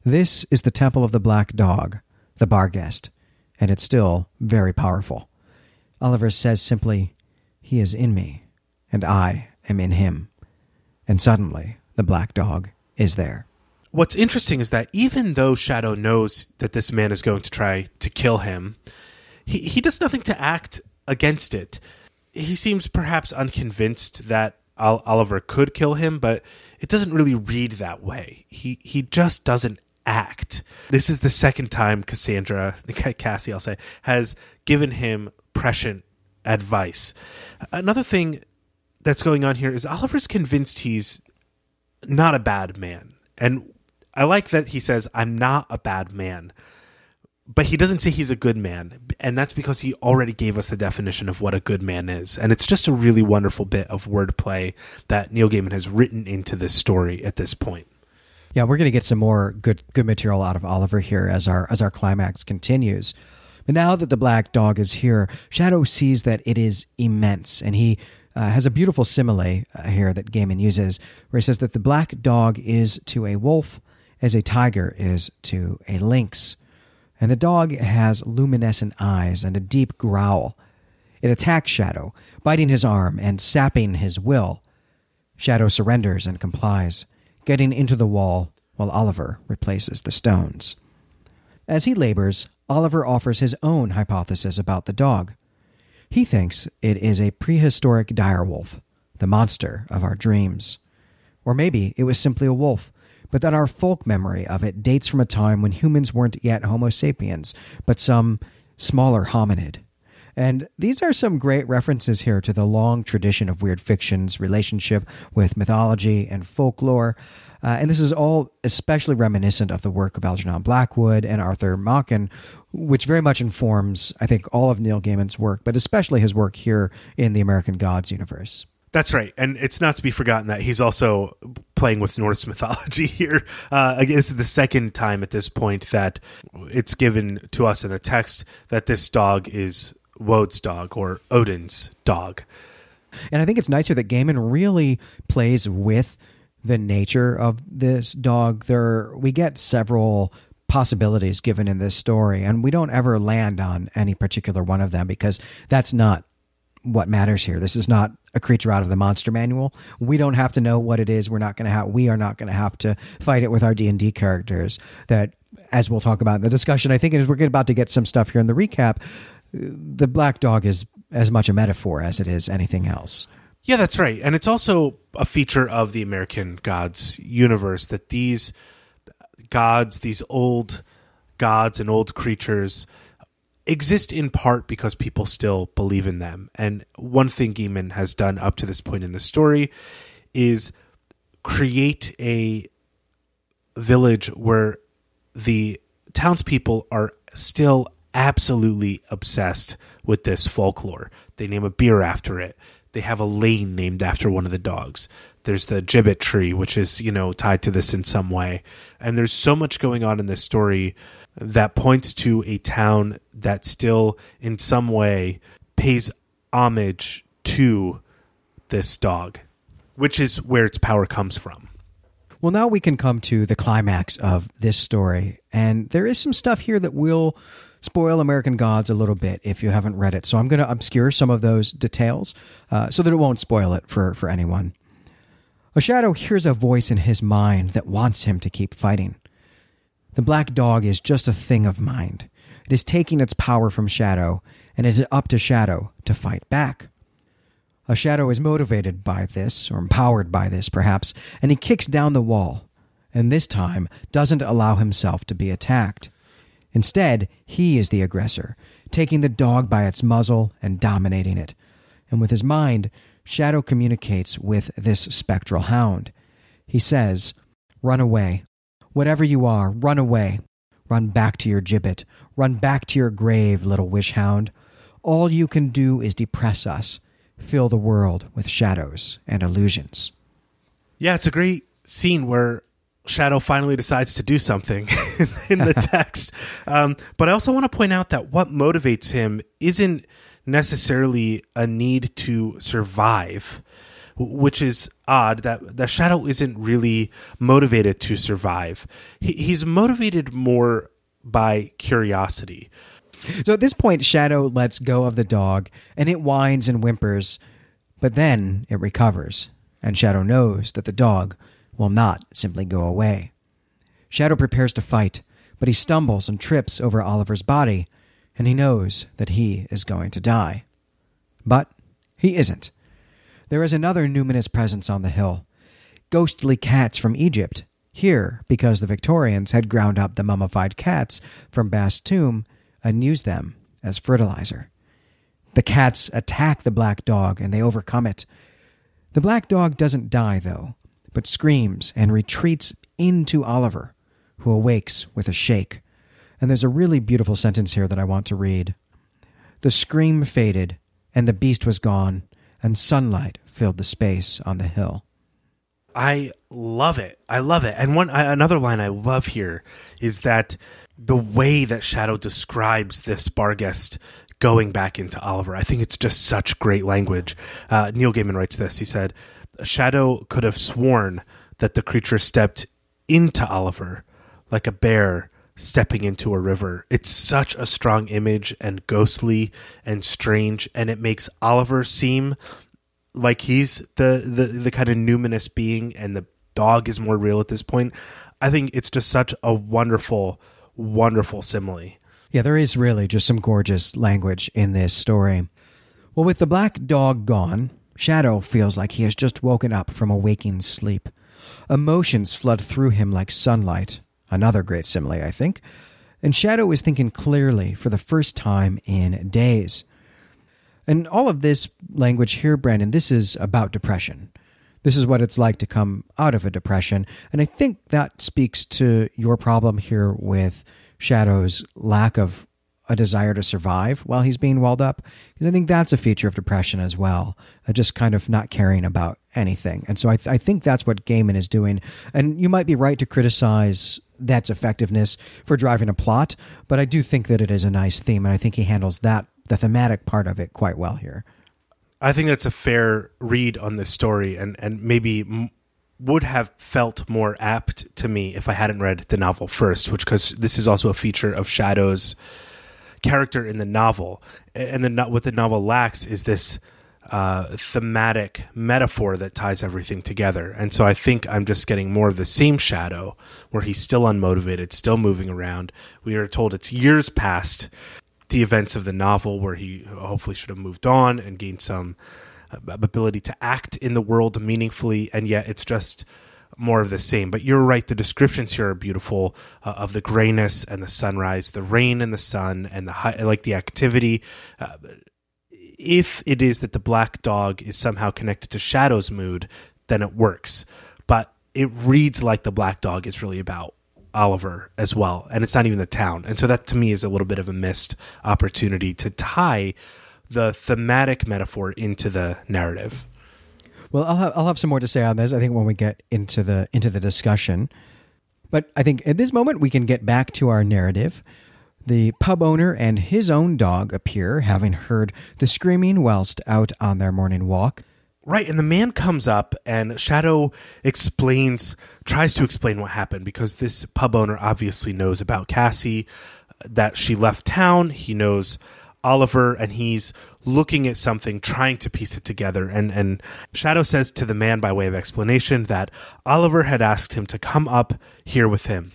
This is the Temple of the Black Dog, the Barghest, and it's still very powerful. Oliver says simply, He is in me, and I am in him. And suddenly, the black dog is there. What's interesting is that even though Shadow knows that this man is going to try to kill him, he, he does nothing to act against it. He seems perhaps unconvinced that Ol- Oliver could kill him, but it doesn't really read that way. He he just doesn't act. This is the second time Cassandra, Cassie, I'll say, has given him prescient advice. Another thing that's going on here is Oliver's convinced he's not a bad man. And I like that he says, I'm not a bad man. But he doesn't say he's a good man. And that's because he already gave us the definition of what a good man is. And it's just a really wonderful bit of wordplay that Neil Gaiman has written into this story at this point. Yeah, we're going to get some more good good material out of Oliver here as our as our climax continues. But now that the black dog is here, Shadow sees that it is immense, and he uh, has a beautiful simile uh, here that Gaiman uses, where he says that the black dog is to a wolf as a tiger is to a lynx. And the dog has luminescent eyes and a deep growl. It attacks Shadow, biting his arm and sapping his will. Shadow surrenders and complies, getting into the wall while Oliver replaces the stones. As he labors, Oliver offers his own hypothesis about the dog. He thinks it is a prehistoric direwolf, the monster of our dreams. Or maybe it was simply a wolf, but that our folk memory of it dates from a time when humans weren't yet Homo sapiens, but some smaller hominid. And these are some great references here to the long tradition of weird fiction's relationship with mythology and folklore. Uh, and this is all especially reminiscent of the work of Algernon Blackwood and Arthur Machen, which very much informs, I think, all of Neil Gaiman's work, but especially his work here in the American Gods universe. That's right, and it's not to be forgotten that he's also playing with Norse mythology here. Uh, this is the second time at this point that it's given to us in the text that this dog is Wode's dog or Odin's dog. And I think it's nicer that Gaiman really plays with the nature of this dog. There, we get several possibilities given in this story, and we don't ever land on any particular one of them because that's not what matters here. This is not a creature out of the monster manual. We don't have to know what it is. We're not going to have. We are not going to have to fight it with our D and D characters. That, as we'll talk about in the discussion, I think as we're about to get some stuff here in the recap, the black dog is as much a metaphor as it is anything else. Yeah, that's right. And it's also a feature of the American Gods universe that these gods, these old gods and old creatures exist in part because people still believe in them. And one thing Gaiman has done up to this point in the story is create a village where the townspeople are still absolutely obsessed with this folklore. They name a beer after it. They have a lane named after one of the dogs. There's the gibbet tree, which is, you know, tied to this in some way. And there's so much going on in this story that points to a town that still, in some way, pays homage to this dog, which is where its power comes from. Well, now we can come to the climax of this story. And there is some stuff here that will spoil American Gods a little bit if you haven't read it. So I'm going to obscure some of those details uh, so that it won't spoil it for, for anyone. A shadow hears a voice in his mind that wants him to keep fighting. The black dog is just a thing of mind. It is taking its power from Shadow, and it is up to Shadow to fight back. A shadow is motivated by this, or empowered by this, perhaps, and he kicks down the wall, and this time doesn't allow himself to be attacked. Instead, he is the aggressor, taking the dog by its muzzle and dominating it. And with his mind, Shadow communicates with this spectral hound. He says, Run away. Whatever you are, run away. Run back to your gibbet. Run back to your grave, little wish hound. All you can do is depress us fill the world with shadows and illusions. Yeah, it's a great scene where Shadow finally decides to do something in the text. Um, but I also want to point out that what motivates him isn't necessarily a need to survive, which is odd that the Shadow isn't really motivated to survive. He, he's motivated more by curiosity. So at this point, Shadow lets go of the dog and it whines and whimpers, but then it recovers, and Shadow knows that the dog will not simply go away. Shadow prepares to fight, but he stumbles and trips over Oliver's body, and he knows that he is going to die. But he isn't. There is another numinous presence on the hill ghostly cats from Egypt. Here, because the Victorians had ground up the mummified cats from Bast's tomb and used them as fertilizer. The cats attack the black dog and they overcome it. The black dog doesn't die, though, but screams and retreats into Oliver, who awakes with a shake. And there's a really beautiful sentence here that I want to read. The scream faded, and the beast was gone, and sunlight filled the space on the hill. I love it. I love it. And one another line I love here is that the way that Shadow describes this Barghest going back into Oliver, I think it's just such great language. Uh, Neil Gaiman writes this. He said, Shadow could have sworn that the creature stepped into Oliver like a bear stepping into a river. It's such a strong image and ghostly and strange, and it makes Oliver seem like he's the the, the kind of numinous being, and the dog is more real at this point. I think it's just such a wonderful wonderful simile. Yeah, there is really just some gorgeous language in this story. Well, with the black dog gone, Shadow feels like he has just woken up from a waking sleep. Emotions flood through him like sunlight. Another great simile, I think. And Shadow is thinking clearly for the first time in days. And all of this language here, Brandon, this is about depression. This is what it's like to come out of a depression. And I think that speaks to your problem here with Shadow's lack of a desire to survive while he's being walled up. Because I think that's a feature of depression as well, uh, just kind of not caring about anything. And so I, th- I think that's what Gaiman is doing. And you might be right to criticize that's effectiveness for driving a plot, but I do think that it is a nice theme, and I think he handles that, the thematic part of it, quite well here. I think that's a fair read on this story, and and maybe m- would have felt more apt to me if I hadn't read the novel first, which because this is also a feature of Shadow's character in the novel, and then what the novel lacks is this uh, thematic metaphor that ties everything together. And so I think I'm just getting more of the same Shadow, where he's still unmotivated, still moving around. We are told it's years past the events of the novel where he hopefully should have moved on and gained some uh, ability to act in the world meaningfully and yet it's just more of the same. But you're right; the descriptions here are beautiful uh, of the grayness and the sunrise, the rain and the sun, and the high, like the activity. Uh, if it is that the black dog is somehow connected to Shadow's mood, then it works. But it reads like the black dog is really about Oliver as well, and it's not even the town. And so that to me is a little bit of a missed opportunity to tie the thematic metaphor into the narrative. Well, I'll have, I'll have some more to say on this. I think when we get into the into the discussion, but I think at this moment we can get back to our narrative. The pub owner and his own dog appear, having heard the screaming whilst out on their morning walk. Right, and the man comes up and Shadow explains, tries to explain what happened because this pub owner obviously knows about Cassie, that she left town. He knows Oliver, and he's looking at something, trying to piece it together. And and Shadow says to the man by way of explanation that Oliver had asked him to come up here with him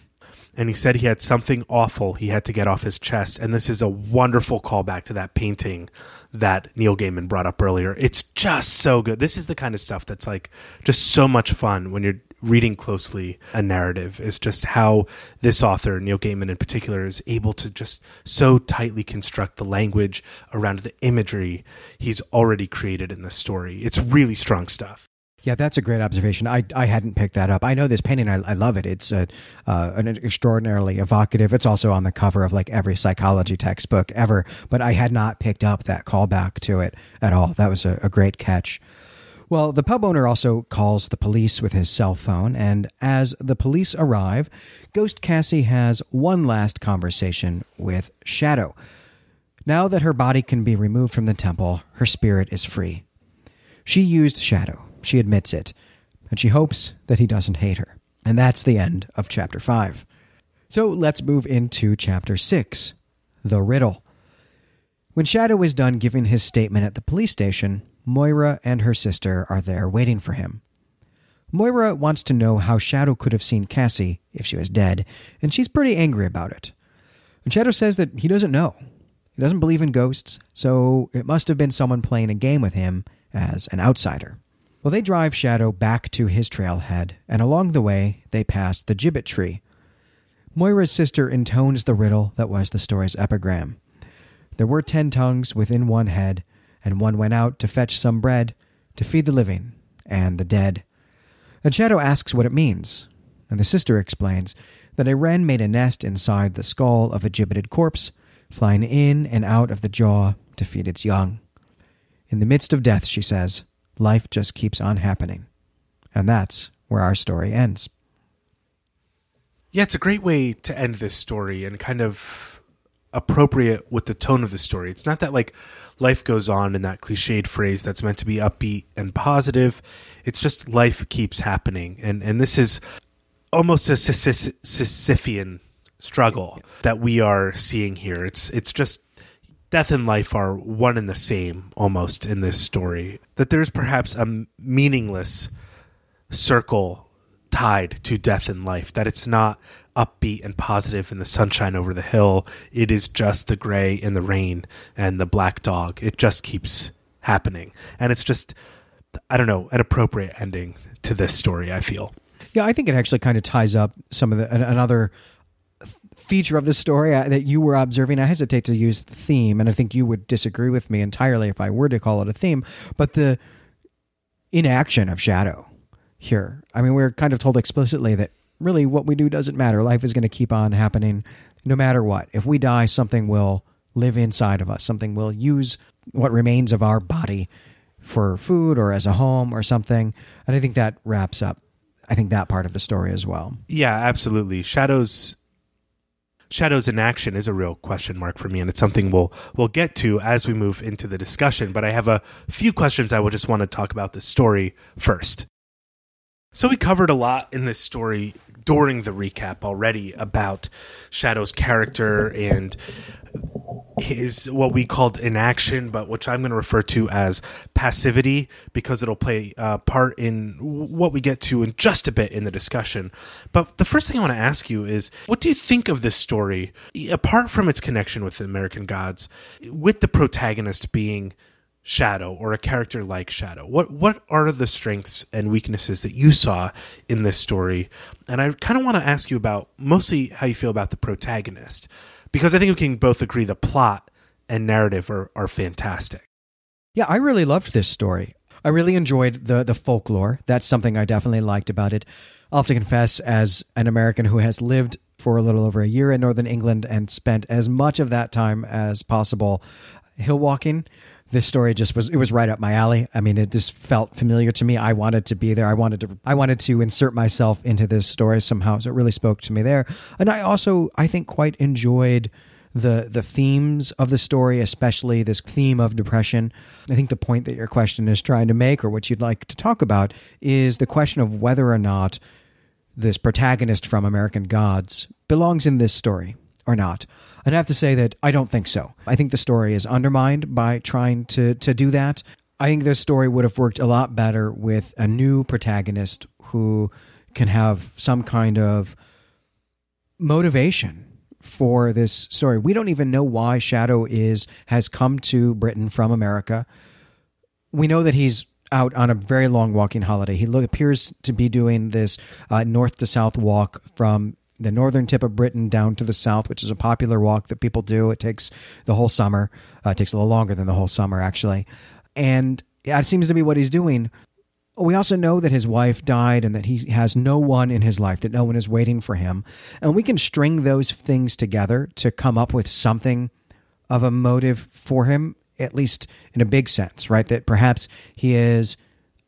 and he said he had something awful he had to get off his chest. And this is a wonderful callback to that painting that Neil Gaiman brought up earlier. It's just so good. This is the kind of stuff that's like just so much fun when you're reading closely a narrative. Is just how this author, Neil Gaiman in particular, is able to just so tightly construct the language around the imagery he's already created in the story. It's really strong stuff. Yeah, that's a great observation. I, I hadn't picked that up. I know this painting. I, I love it. It's a, uh, an extraordinarily evocative. It's also on the cover of like every psychology textbook ever. But I had not picked up that callback to it at all. That was a, a great catch. Well, the pub owner also calls the police with his cell phone, and as the police arrive, Ghost Cassie has one last conversation with Shadow. Now that her body can be removed from the temple, her spirit is free. She used Shadow she admits it, and she hopes that he doesn't hate her. And that's the end of chapter 5. So let's move into chapter 6 The Riddle. When Shadow is done giving his statement at the police station, Moira and her sister are there waiting for him. Moira wants to know how Shadow could have seen Cassie if she was dead, and she's pretty angry about it. And Shadow says that he doesn't know. He doesn't believe in ghosts, so it must have been someone playing a game with him as an outsider. Well, they drive Shadow back to his trailhead, and along the way, they pass the gibbet tree. Moira's sister intones the riddle that was the story's epigram. There were ten tongues within one head, and one went out to fetch some bread to feed the living and the dead. And Shadow asks what it means, and the sister explains that a wren made a nest inside the skull of a gibbeted corpse, flying in and out of the jaw to feed its young. In the midst of death, she says, life just keeps on happening. And that's where our story ends. Yeah, it's a great way to end this story and kind of appropriate with the tone of the story. It's not that like life goes on in that cliched phrase that's meant to be upbeat and positive. It's just life keeps happening. And and this is almost a Sisyphean struggle that we are seeing here. It's it's just death and life are one and the same almost in this story. That there's perhaps a meaningless circle tied to death and life, that it's not upbeat and positive in the sunshine over the hill. It is just the gray and the rain and the black dog. It just keeps happening. And it's just, I don't know, an appropriate ending to this story, I feel. Yeah, I think it actually kind of ties up some of the another feature of the story uh, that you were observing. I hesitate to use the theme, and I think you would disagree with me entirely if I were to call it a theme. But the inaction of Shadow here. I mean, we're kind of told explicitly that really what we do doesn't matter. Life is going to keep on happening no matter what. If we die, something will live inside of us, something will use what remains of our body for food or as a home or something. And I think that wraps up. I think that part of the story as well. Yeah, absolutely. Shadows shadows in action is a real question mark for me, and it's something we'll we'll get to as we move into the discussion. But I have a few questions I will just want to talk about the story first. So we covered a lot in this story during the recap already about Shadow's character and his what we called inaction, but which I'm going to refer to as passivity because it'll play a part in what we get to in just a bit in the discussion. But the first thing I want to ask you is what do you think of this story, apart from its connection with the American gods, with the protagonist being Shadow or a character like Shadow? What what are the strengths and weaknesses that you saw in this story? And I kind of want to ask you about mostly how you feel about the protagonist, because I think we can both agree the plot and narrative are, are fantastic. Yeah, I really loved this story. I really enjoyed the the folklore. That's something I definitely liked about it. I'll have to confess, as an American who has lived for a little over a year in Northern England and spent as much of that time as possible hill walking, this story just was it was right up my alley. I mean, it just felt familiar to me. I wanted to be there. I wanted to I wanted to insert myself into this story somehow. So it really spoke to me there. And I also I think quite enjoyed the the themes of the story, especially this theme of depression. I think the point that your question is trying to make, or what you'd like to talk about, is the question of whether or not this protagonist from American Gods belongs in this story or not. And I have to say that I don't think so. I think the story is undermined by trying to to do that. I think this story would have worked a lot better with a new protagonist who can have some kind of motivation for this story. We don't even know why Shadow is has come to Britain from America. We know that he's out on a very long walking holiday. He look, appears to be doing this uh, north to south walk from the northern tip of Britain down to the south, which is a popular walk that people do. It takes the whole summer. Uh, it takes a little longer than the whole summer, actually. And that seems to be what he's doing. We also know that his wife died and that he has no one in his life, that no one is waiting for him. And we can string those things together to come up with something of a motive for him, at least in a big sense, right? That perhaps he is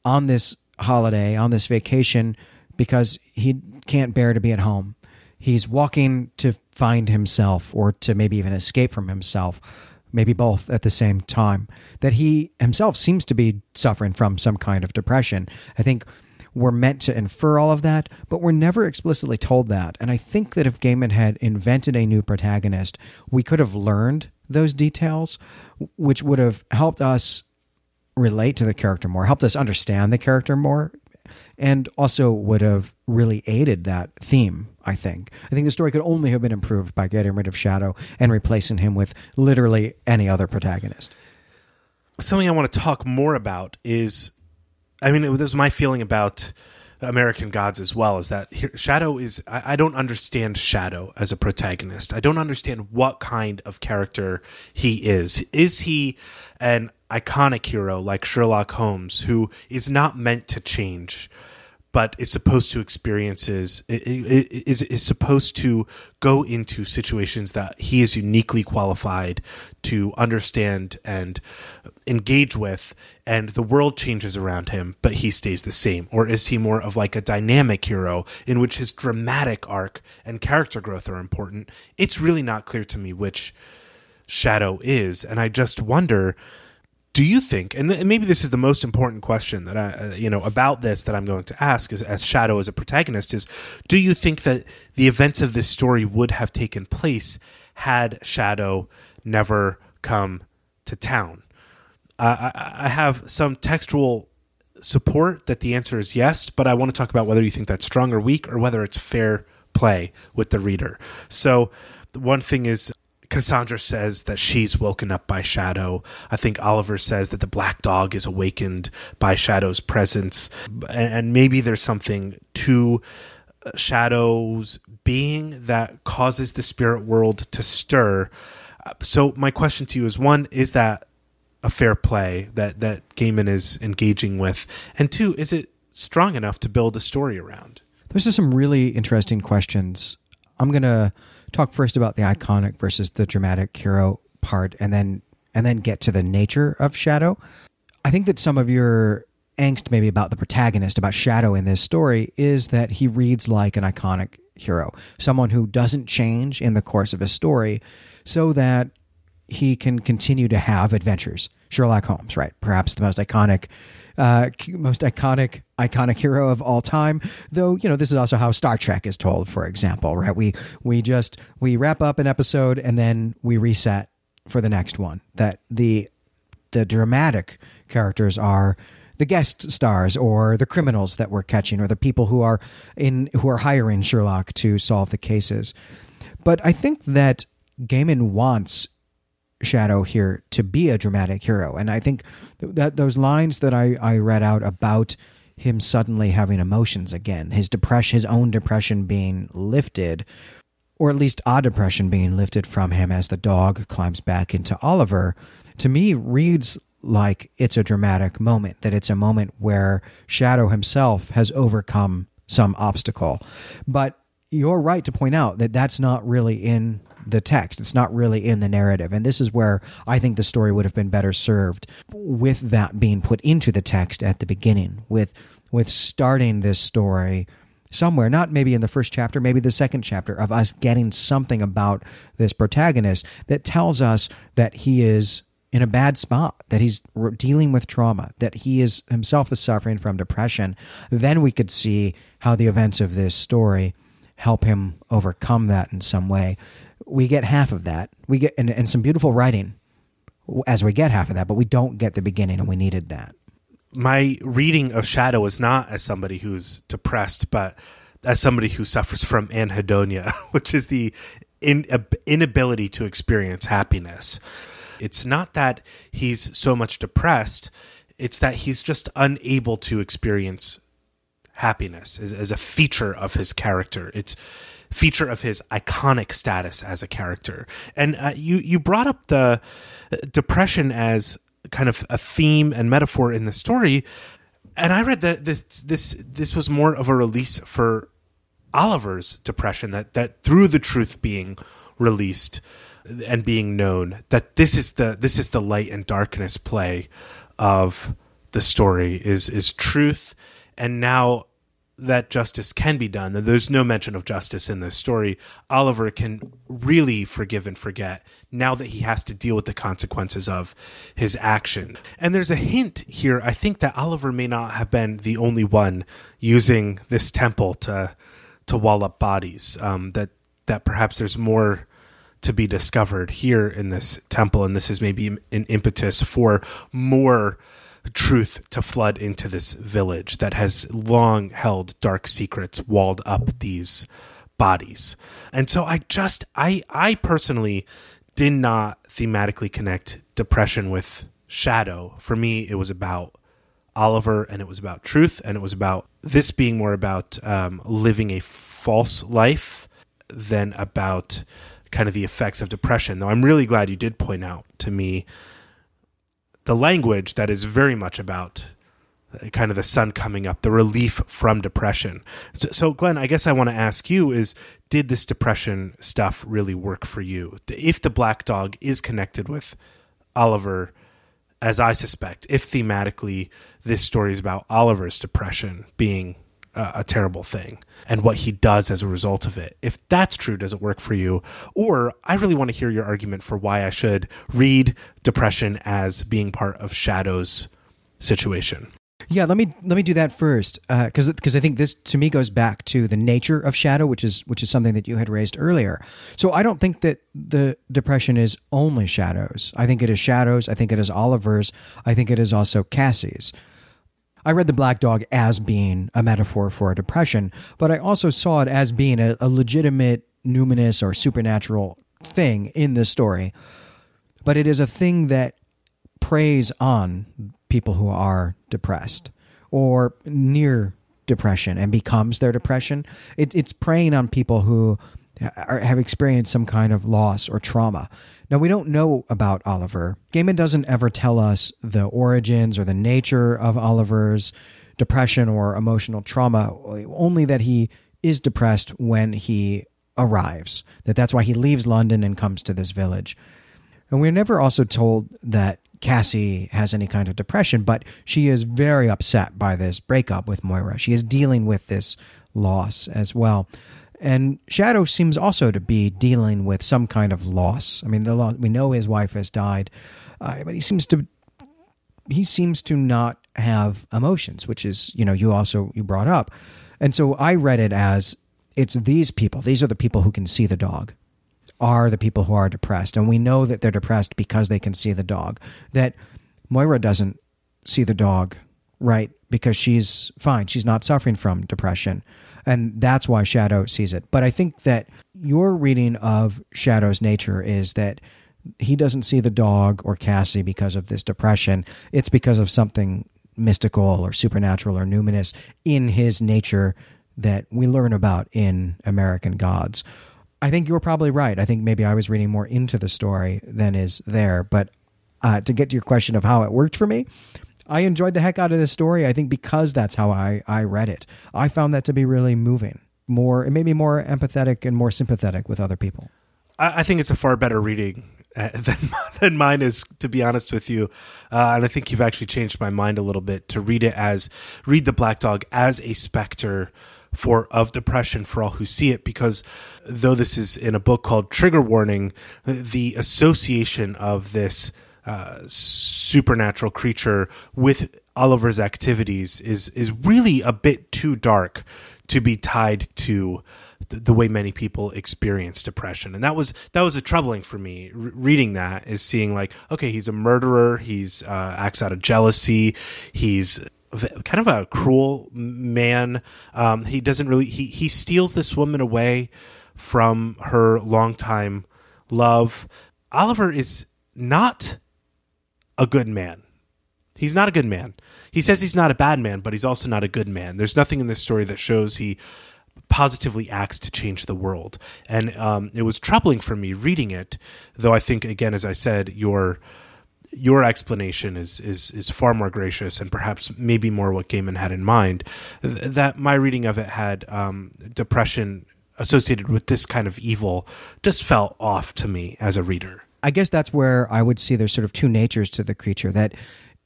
on this holiday, on this vacation, because he can't bear to be at home. He's walking to find himself or to maybe even escape from himself maybe both at the same time, that he himself seems to be suffering from some kind of depression. I think we're meant to infer all of that, but we're never explicitly told that. And I think that if Gaiman had invented a new protagonist, we could have learned those details, which would have helped us relate to the character more, helped us understand the character more, and also would have really aided that theme. I think. I think the story could only have been improved by getting rid of Shadow and replacing him with literally any other protagonist. Something I want to talk more about is, I mean, it was my feeling about American Gods as well. Is that Shadow is? I, I don't understand Shadow as a protagonist. I don't understand what kind of character he is. Is he an iconic hero like Sherlock Holmes who is not meant to change? But is supposed to experiences is is supposed to go into situations that he is uniquely qualified to understand and engage with and the world changes around him but he stays the same. Or is he more of like a dynamic hero in which his dramatic arc and character growth are important? It's really not clear to me which shadow is and i just wonder do you think and, th- maybe this is the most important question that i uh, you know about this that i'm going to ask is, as shadow as a protagonist is do you think that the events of this story would have taken place had shadow never come to town? Uh, I, I have some textual support that the answer is yes but i want to talk about whether you think that's strong or weak or whether it's fair play with the reader. So one thing is Cassandra says that she's woken up by Shadow. I think Oliver says that the black dog is awakened by Shadow's presence. And maybe there's something to uh, Shadow's being that causes the spirit world to stir. Uh, so, my question to you is one, is that a fair play that, that Gaiman is engaging with? And two, is it strong enough to build a story around? Those are some really interesting questions. I'm going to talk first about the iconic versus the dramatic hero part, and then and then get to the nature of Shadow. I think that some of your angst, maybe about the protagonist, about Shadow in this story, is that he reads like an iconic hero, someone who doesn't change in the course of a story, so that he can continue to have adventures. Sherlock Holmes, right? Perhaps the most iconic uh, most iconic iconic hero of all time. Though you know this is also how Star Trek is told, for example, right? We we just we wrap up an episode and then we reset for the next one. That the the dramatic characters are the guest stars or the criminals that we're catching or the people who are in who are hiring Sherlock to solve the cases. But I think that Gaiman wants Shadow here to be a dramatic hero. And I think that those lines that I, I read out about him suddenly having emotions again, his depression, his own depression being lifted, or at least a depression being lifted from him as the dog climbs back into Oliver, to me reads like it's a dramatic moment, that it's a moment where Shadow himself has overcome some obstacle. But you're right to point out that that's not really in the text. It's not really in the narrative. And this is where I think the story would have been better served with that being put into the text at the beginning, with with starting this story somewhere, not maybe in the first chapter, maybe the second chapter, of us getting something about this protagonist that tells us that he is in a bad spot, that he's dealing with trauma, that he is himself is suffering from depression. Then we could see how the events of this story help him overcome that in some way. We get half of that. We get and, and some beautiful writing as we get half of that, but we don't get the beginning, and we needed that. My reading of Shadow is not as somebody who's depressed, but as somebody who suffers from anhedonia, which is the in, uh, inability to experience happiness. It's not that he's so much depressed, it's that he's just unable to experience happiness as, as a feature of his character. It's feature of his iconic status as a character. And uh, you you brought up the uh, depression as kind of a theme and metaphor in the story, and I read that this this this was more of a release for Oliver's depression that that through the truth being released and being known that this is the this is the light and darkness play of the story is is truth and now that justice can be done, that there's no mention of justice in this story, Oliver can really forgive and forget now that he has to deal with the consequences of his action. And there's a hint here, I think that Oliver may not have been the only one using this temple to to wall up bodies. Um, that that perhaps there's more to be discovered here in this temple, and this is maybe an impetus for more truth to flood into this village that has long held dark secrets walled up these bodies. And so I just I I personally did not thematically connect depression with shadow. For me it was about Oliver and it was about truth and it was about this being more about um, living a false life than about kind of the effects of depression. Though I'm really glad you did point out to me the language that is very much about uh, kind of the sun coming up, the relief from depression. So, so, Glenn, I guess I want to ask you is did this depression stuff really work for you? If the black dog is connected with Oliver, as I suspect, if thematically this story is about Oliver's depression being a terrible thing and what he does as a result of it. If that's true, does it work for you? Or I really want to hear your argument for why I should read depression as being part of Shadow's situation. Yeah, let me let me do that first because uh, because I think this to me goes back to the nature of shadow, which is which is something that you had raised earlier. So I don't think that the depression is only shadows. I think it is shadows. I think it is Oliver's. I think it is also Cassie's. I read The Black Dog as being a metaphor for a depression, but I also saw it as being a, a legitimate numinous or supernatural thing in this story. But it is a thing that preys on people who are depressed or near depression and becomes their depression. It, it's preying on people who are, have experienced some kind of loss or trauma. Now, we don't know about Oliver. Gaiman doesn't ever tell us the origins or the nature of Oliver's depression or emotional trauma, only that he is depressed when he arrives, that that's why he leaves London and comes to this village. And we're never also told that Cassie has any kind of depression, but she is very upset by this breakup with Moira. She is dealing with this loss as well. And Shadow seems also to be dealing with some kind of loss. I mean, the we know his wife has died, uh, but he seems to he seems to not have emotions, which is you know you also you brought up, and so I read it as it's these people. These are the people who can see the dog, are the people who are depressed, and we know that they're depressed because they can see the dog. That Moira doesn't see the dog, right? Because she's fine. She's not suffering from depression and that's why Shadow sees it. But I think that your reading of Shadow's nature is that he doesn't see the dog or Cassie because of this depression. It's because of something mystical or supernatural or numinous in his nature that we learn about in American Gods. I think you're probably right. I think maybe I was reading more into the story than is there. But uh, to get to your question of how it worked for me, I enjoyed the heck out of this story. I think because that's how I, I read it. I found that to be really moving, more, it made me more empathetic and more sympathetic with other people. I, I think it's a far better reading uh, than than mine is, to be honest with you. Uh, and I think you've actually changed my mind a little bit to read it as read the Black Dog as a specter for of depression for all who see it because though this is in a book called Trigger Warning, the association of this uh, supernatural creature with Oliver's activities is is really a bit too dark to be tied to the, the way many people experience depression, and that was that was a troubling for me. R- reading that is seeing like, okay, he's a murderer. He's uh, acts out of jealousy. He's kind of a cruel man. Um, he doesn't really he he steals this woman away from her longtime love. Oliver is not a good man. He's not a good man. He says he's not a bad man, but he's also not a good man. There's nothing in this story that shows he positively acts to change the world. And um, it was troubling for me reading it, though I think, again, as I said, your your explanation is is is far more gracious and perhaps maybe more what Gaiman had in mind. That my reading of it had um, depression associated with this kind of evil just felt off to me as a reader. I guess that's where I would see there's sort of two natures to the creature that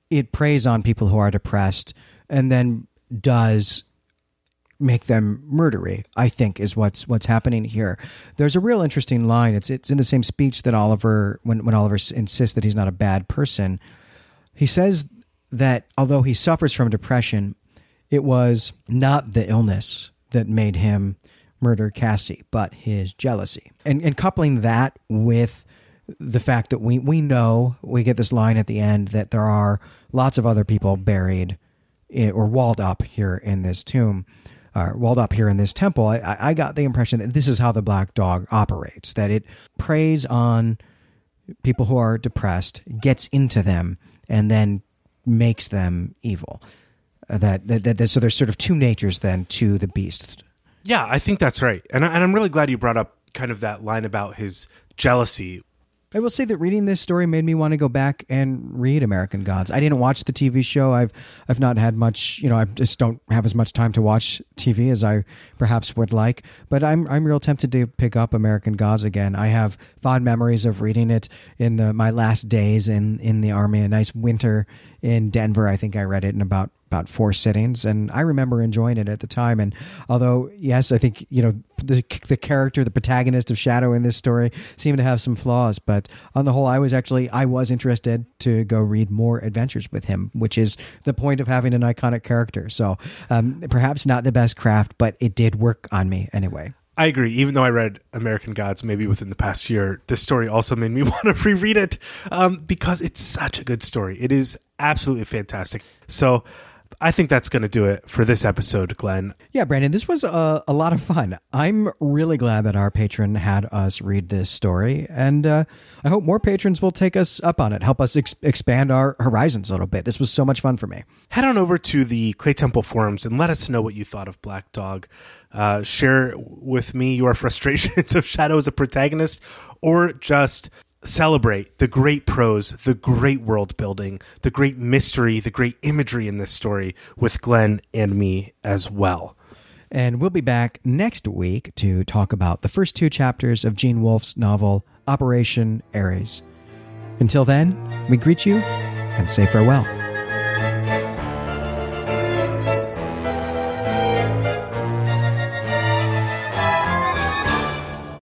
it preys on people who are depressed and then does make them murdery i think is what's what's happening here. There's a real interesting line. It's it's in the same speech that oliver when, when oliver insists that he's not a bad person. He says that although he suffers from depression it was not the illness that made him murder cassie but his jealousy. And and coupling that with the fact that we we know we get this line at the end that there are lots of other people buried in, or walled up here in this tomb, uh, walled up here in this temple. I, I got the impression that this is how the black dog operates. That it preys on people who are depressed, gets into them, and then makes them evil. Uh, that, that, that so there's sort of two natures then to the beast. Yeah, I think that's right, and I, and I'm really glad you brought up kind of that line about his jealousy I will say that reading this story made me want to go back and read American Gods. I didn't watch the TV show. I've I've not had much, you know, I just don't have as much time to watch TV as I perhaps would like. But I'm I'm real tempted to pick up American Gods again. I have fond memories of reading it in the my last days in in the army. A nice winter in Denver. I think I read it in about about four sittings, and I remember enjoying it at the time. And although, yes, I think you know the the character, the protagonist of Shadow in this story, seemed to have some flaws, but on the whole, I was actually I was interested to go read more adventures with him, which is the point of having an iconic character. So um, perhaps not the best craft, but it did work on me anyway. I agree. Even though I read American Gods maybe within the past year, this story also made me want to reread it um, because it's such a good story. It is absolutely fantastic. So I think that's going to do it for this episode, Glenn. Yeah, Brandon, this was a, a lot of fun. I'm really glad that our patron had us read this story, and uh, I hope more patrons will take us up on it, help us ex- expand our horizons a little bit. This was so much fun for me. Head on over to the Claytemple forums and let us know what you thought of Black Dog. Uh, share with me your frustrations of Shadow as a protagonist, or just celebrate the great prose, the great world building, the great mystery, the great imagery in this story with Glenn and me as well. And we'll be back next week to talk about the first two chapters of Gene Wolfe's novel, Operation Ares. Until then, we greet you and say farewell.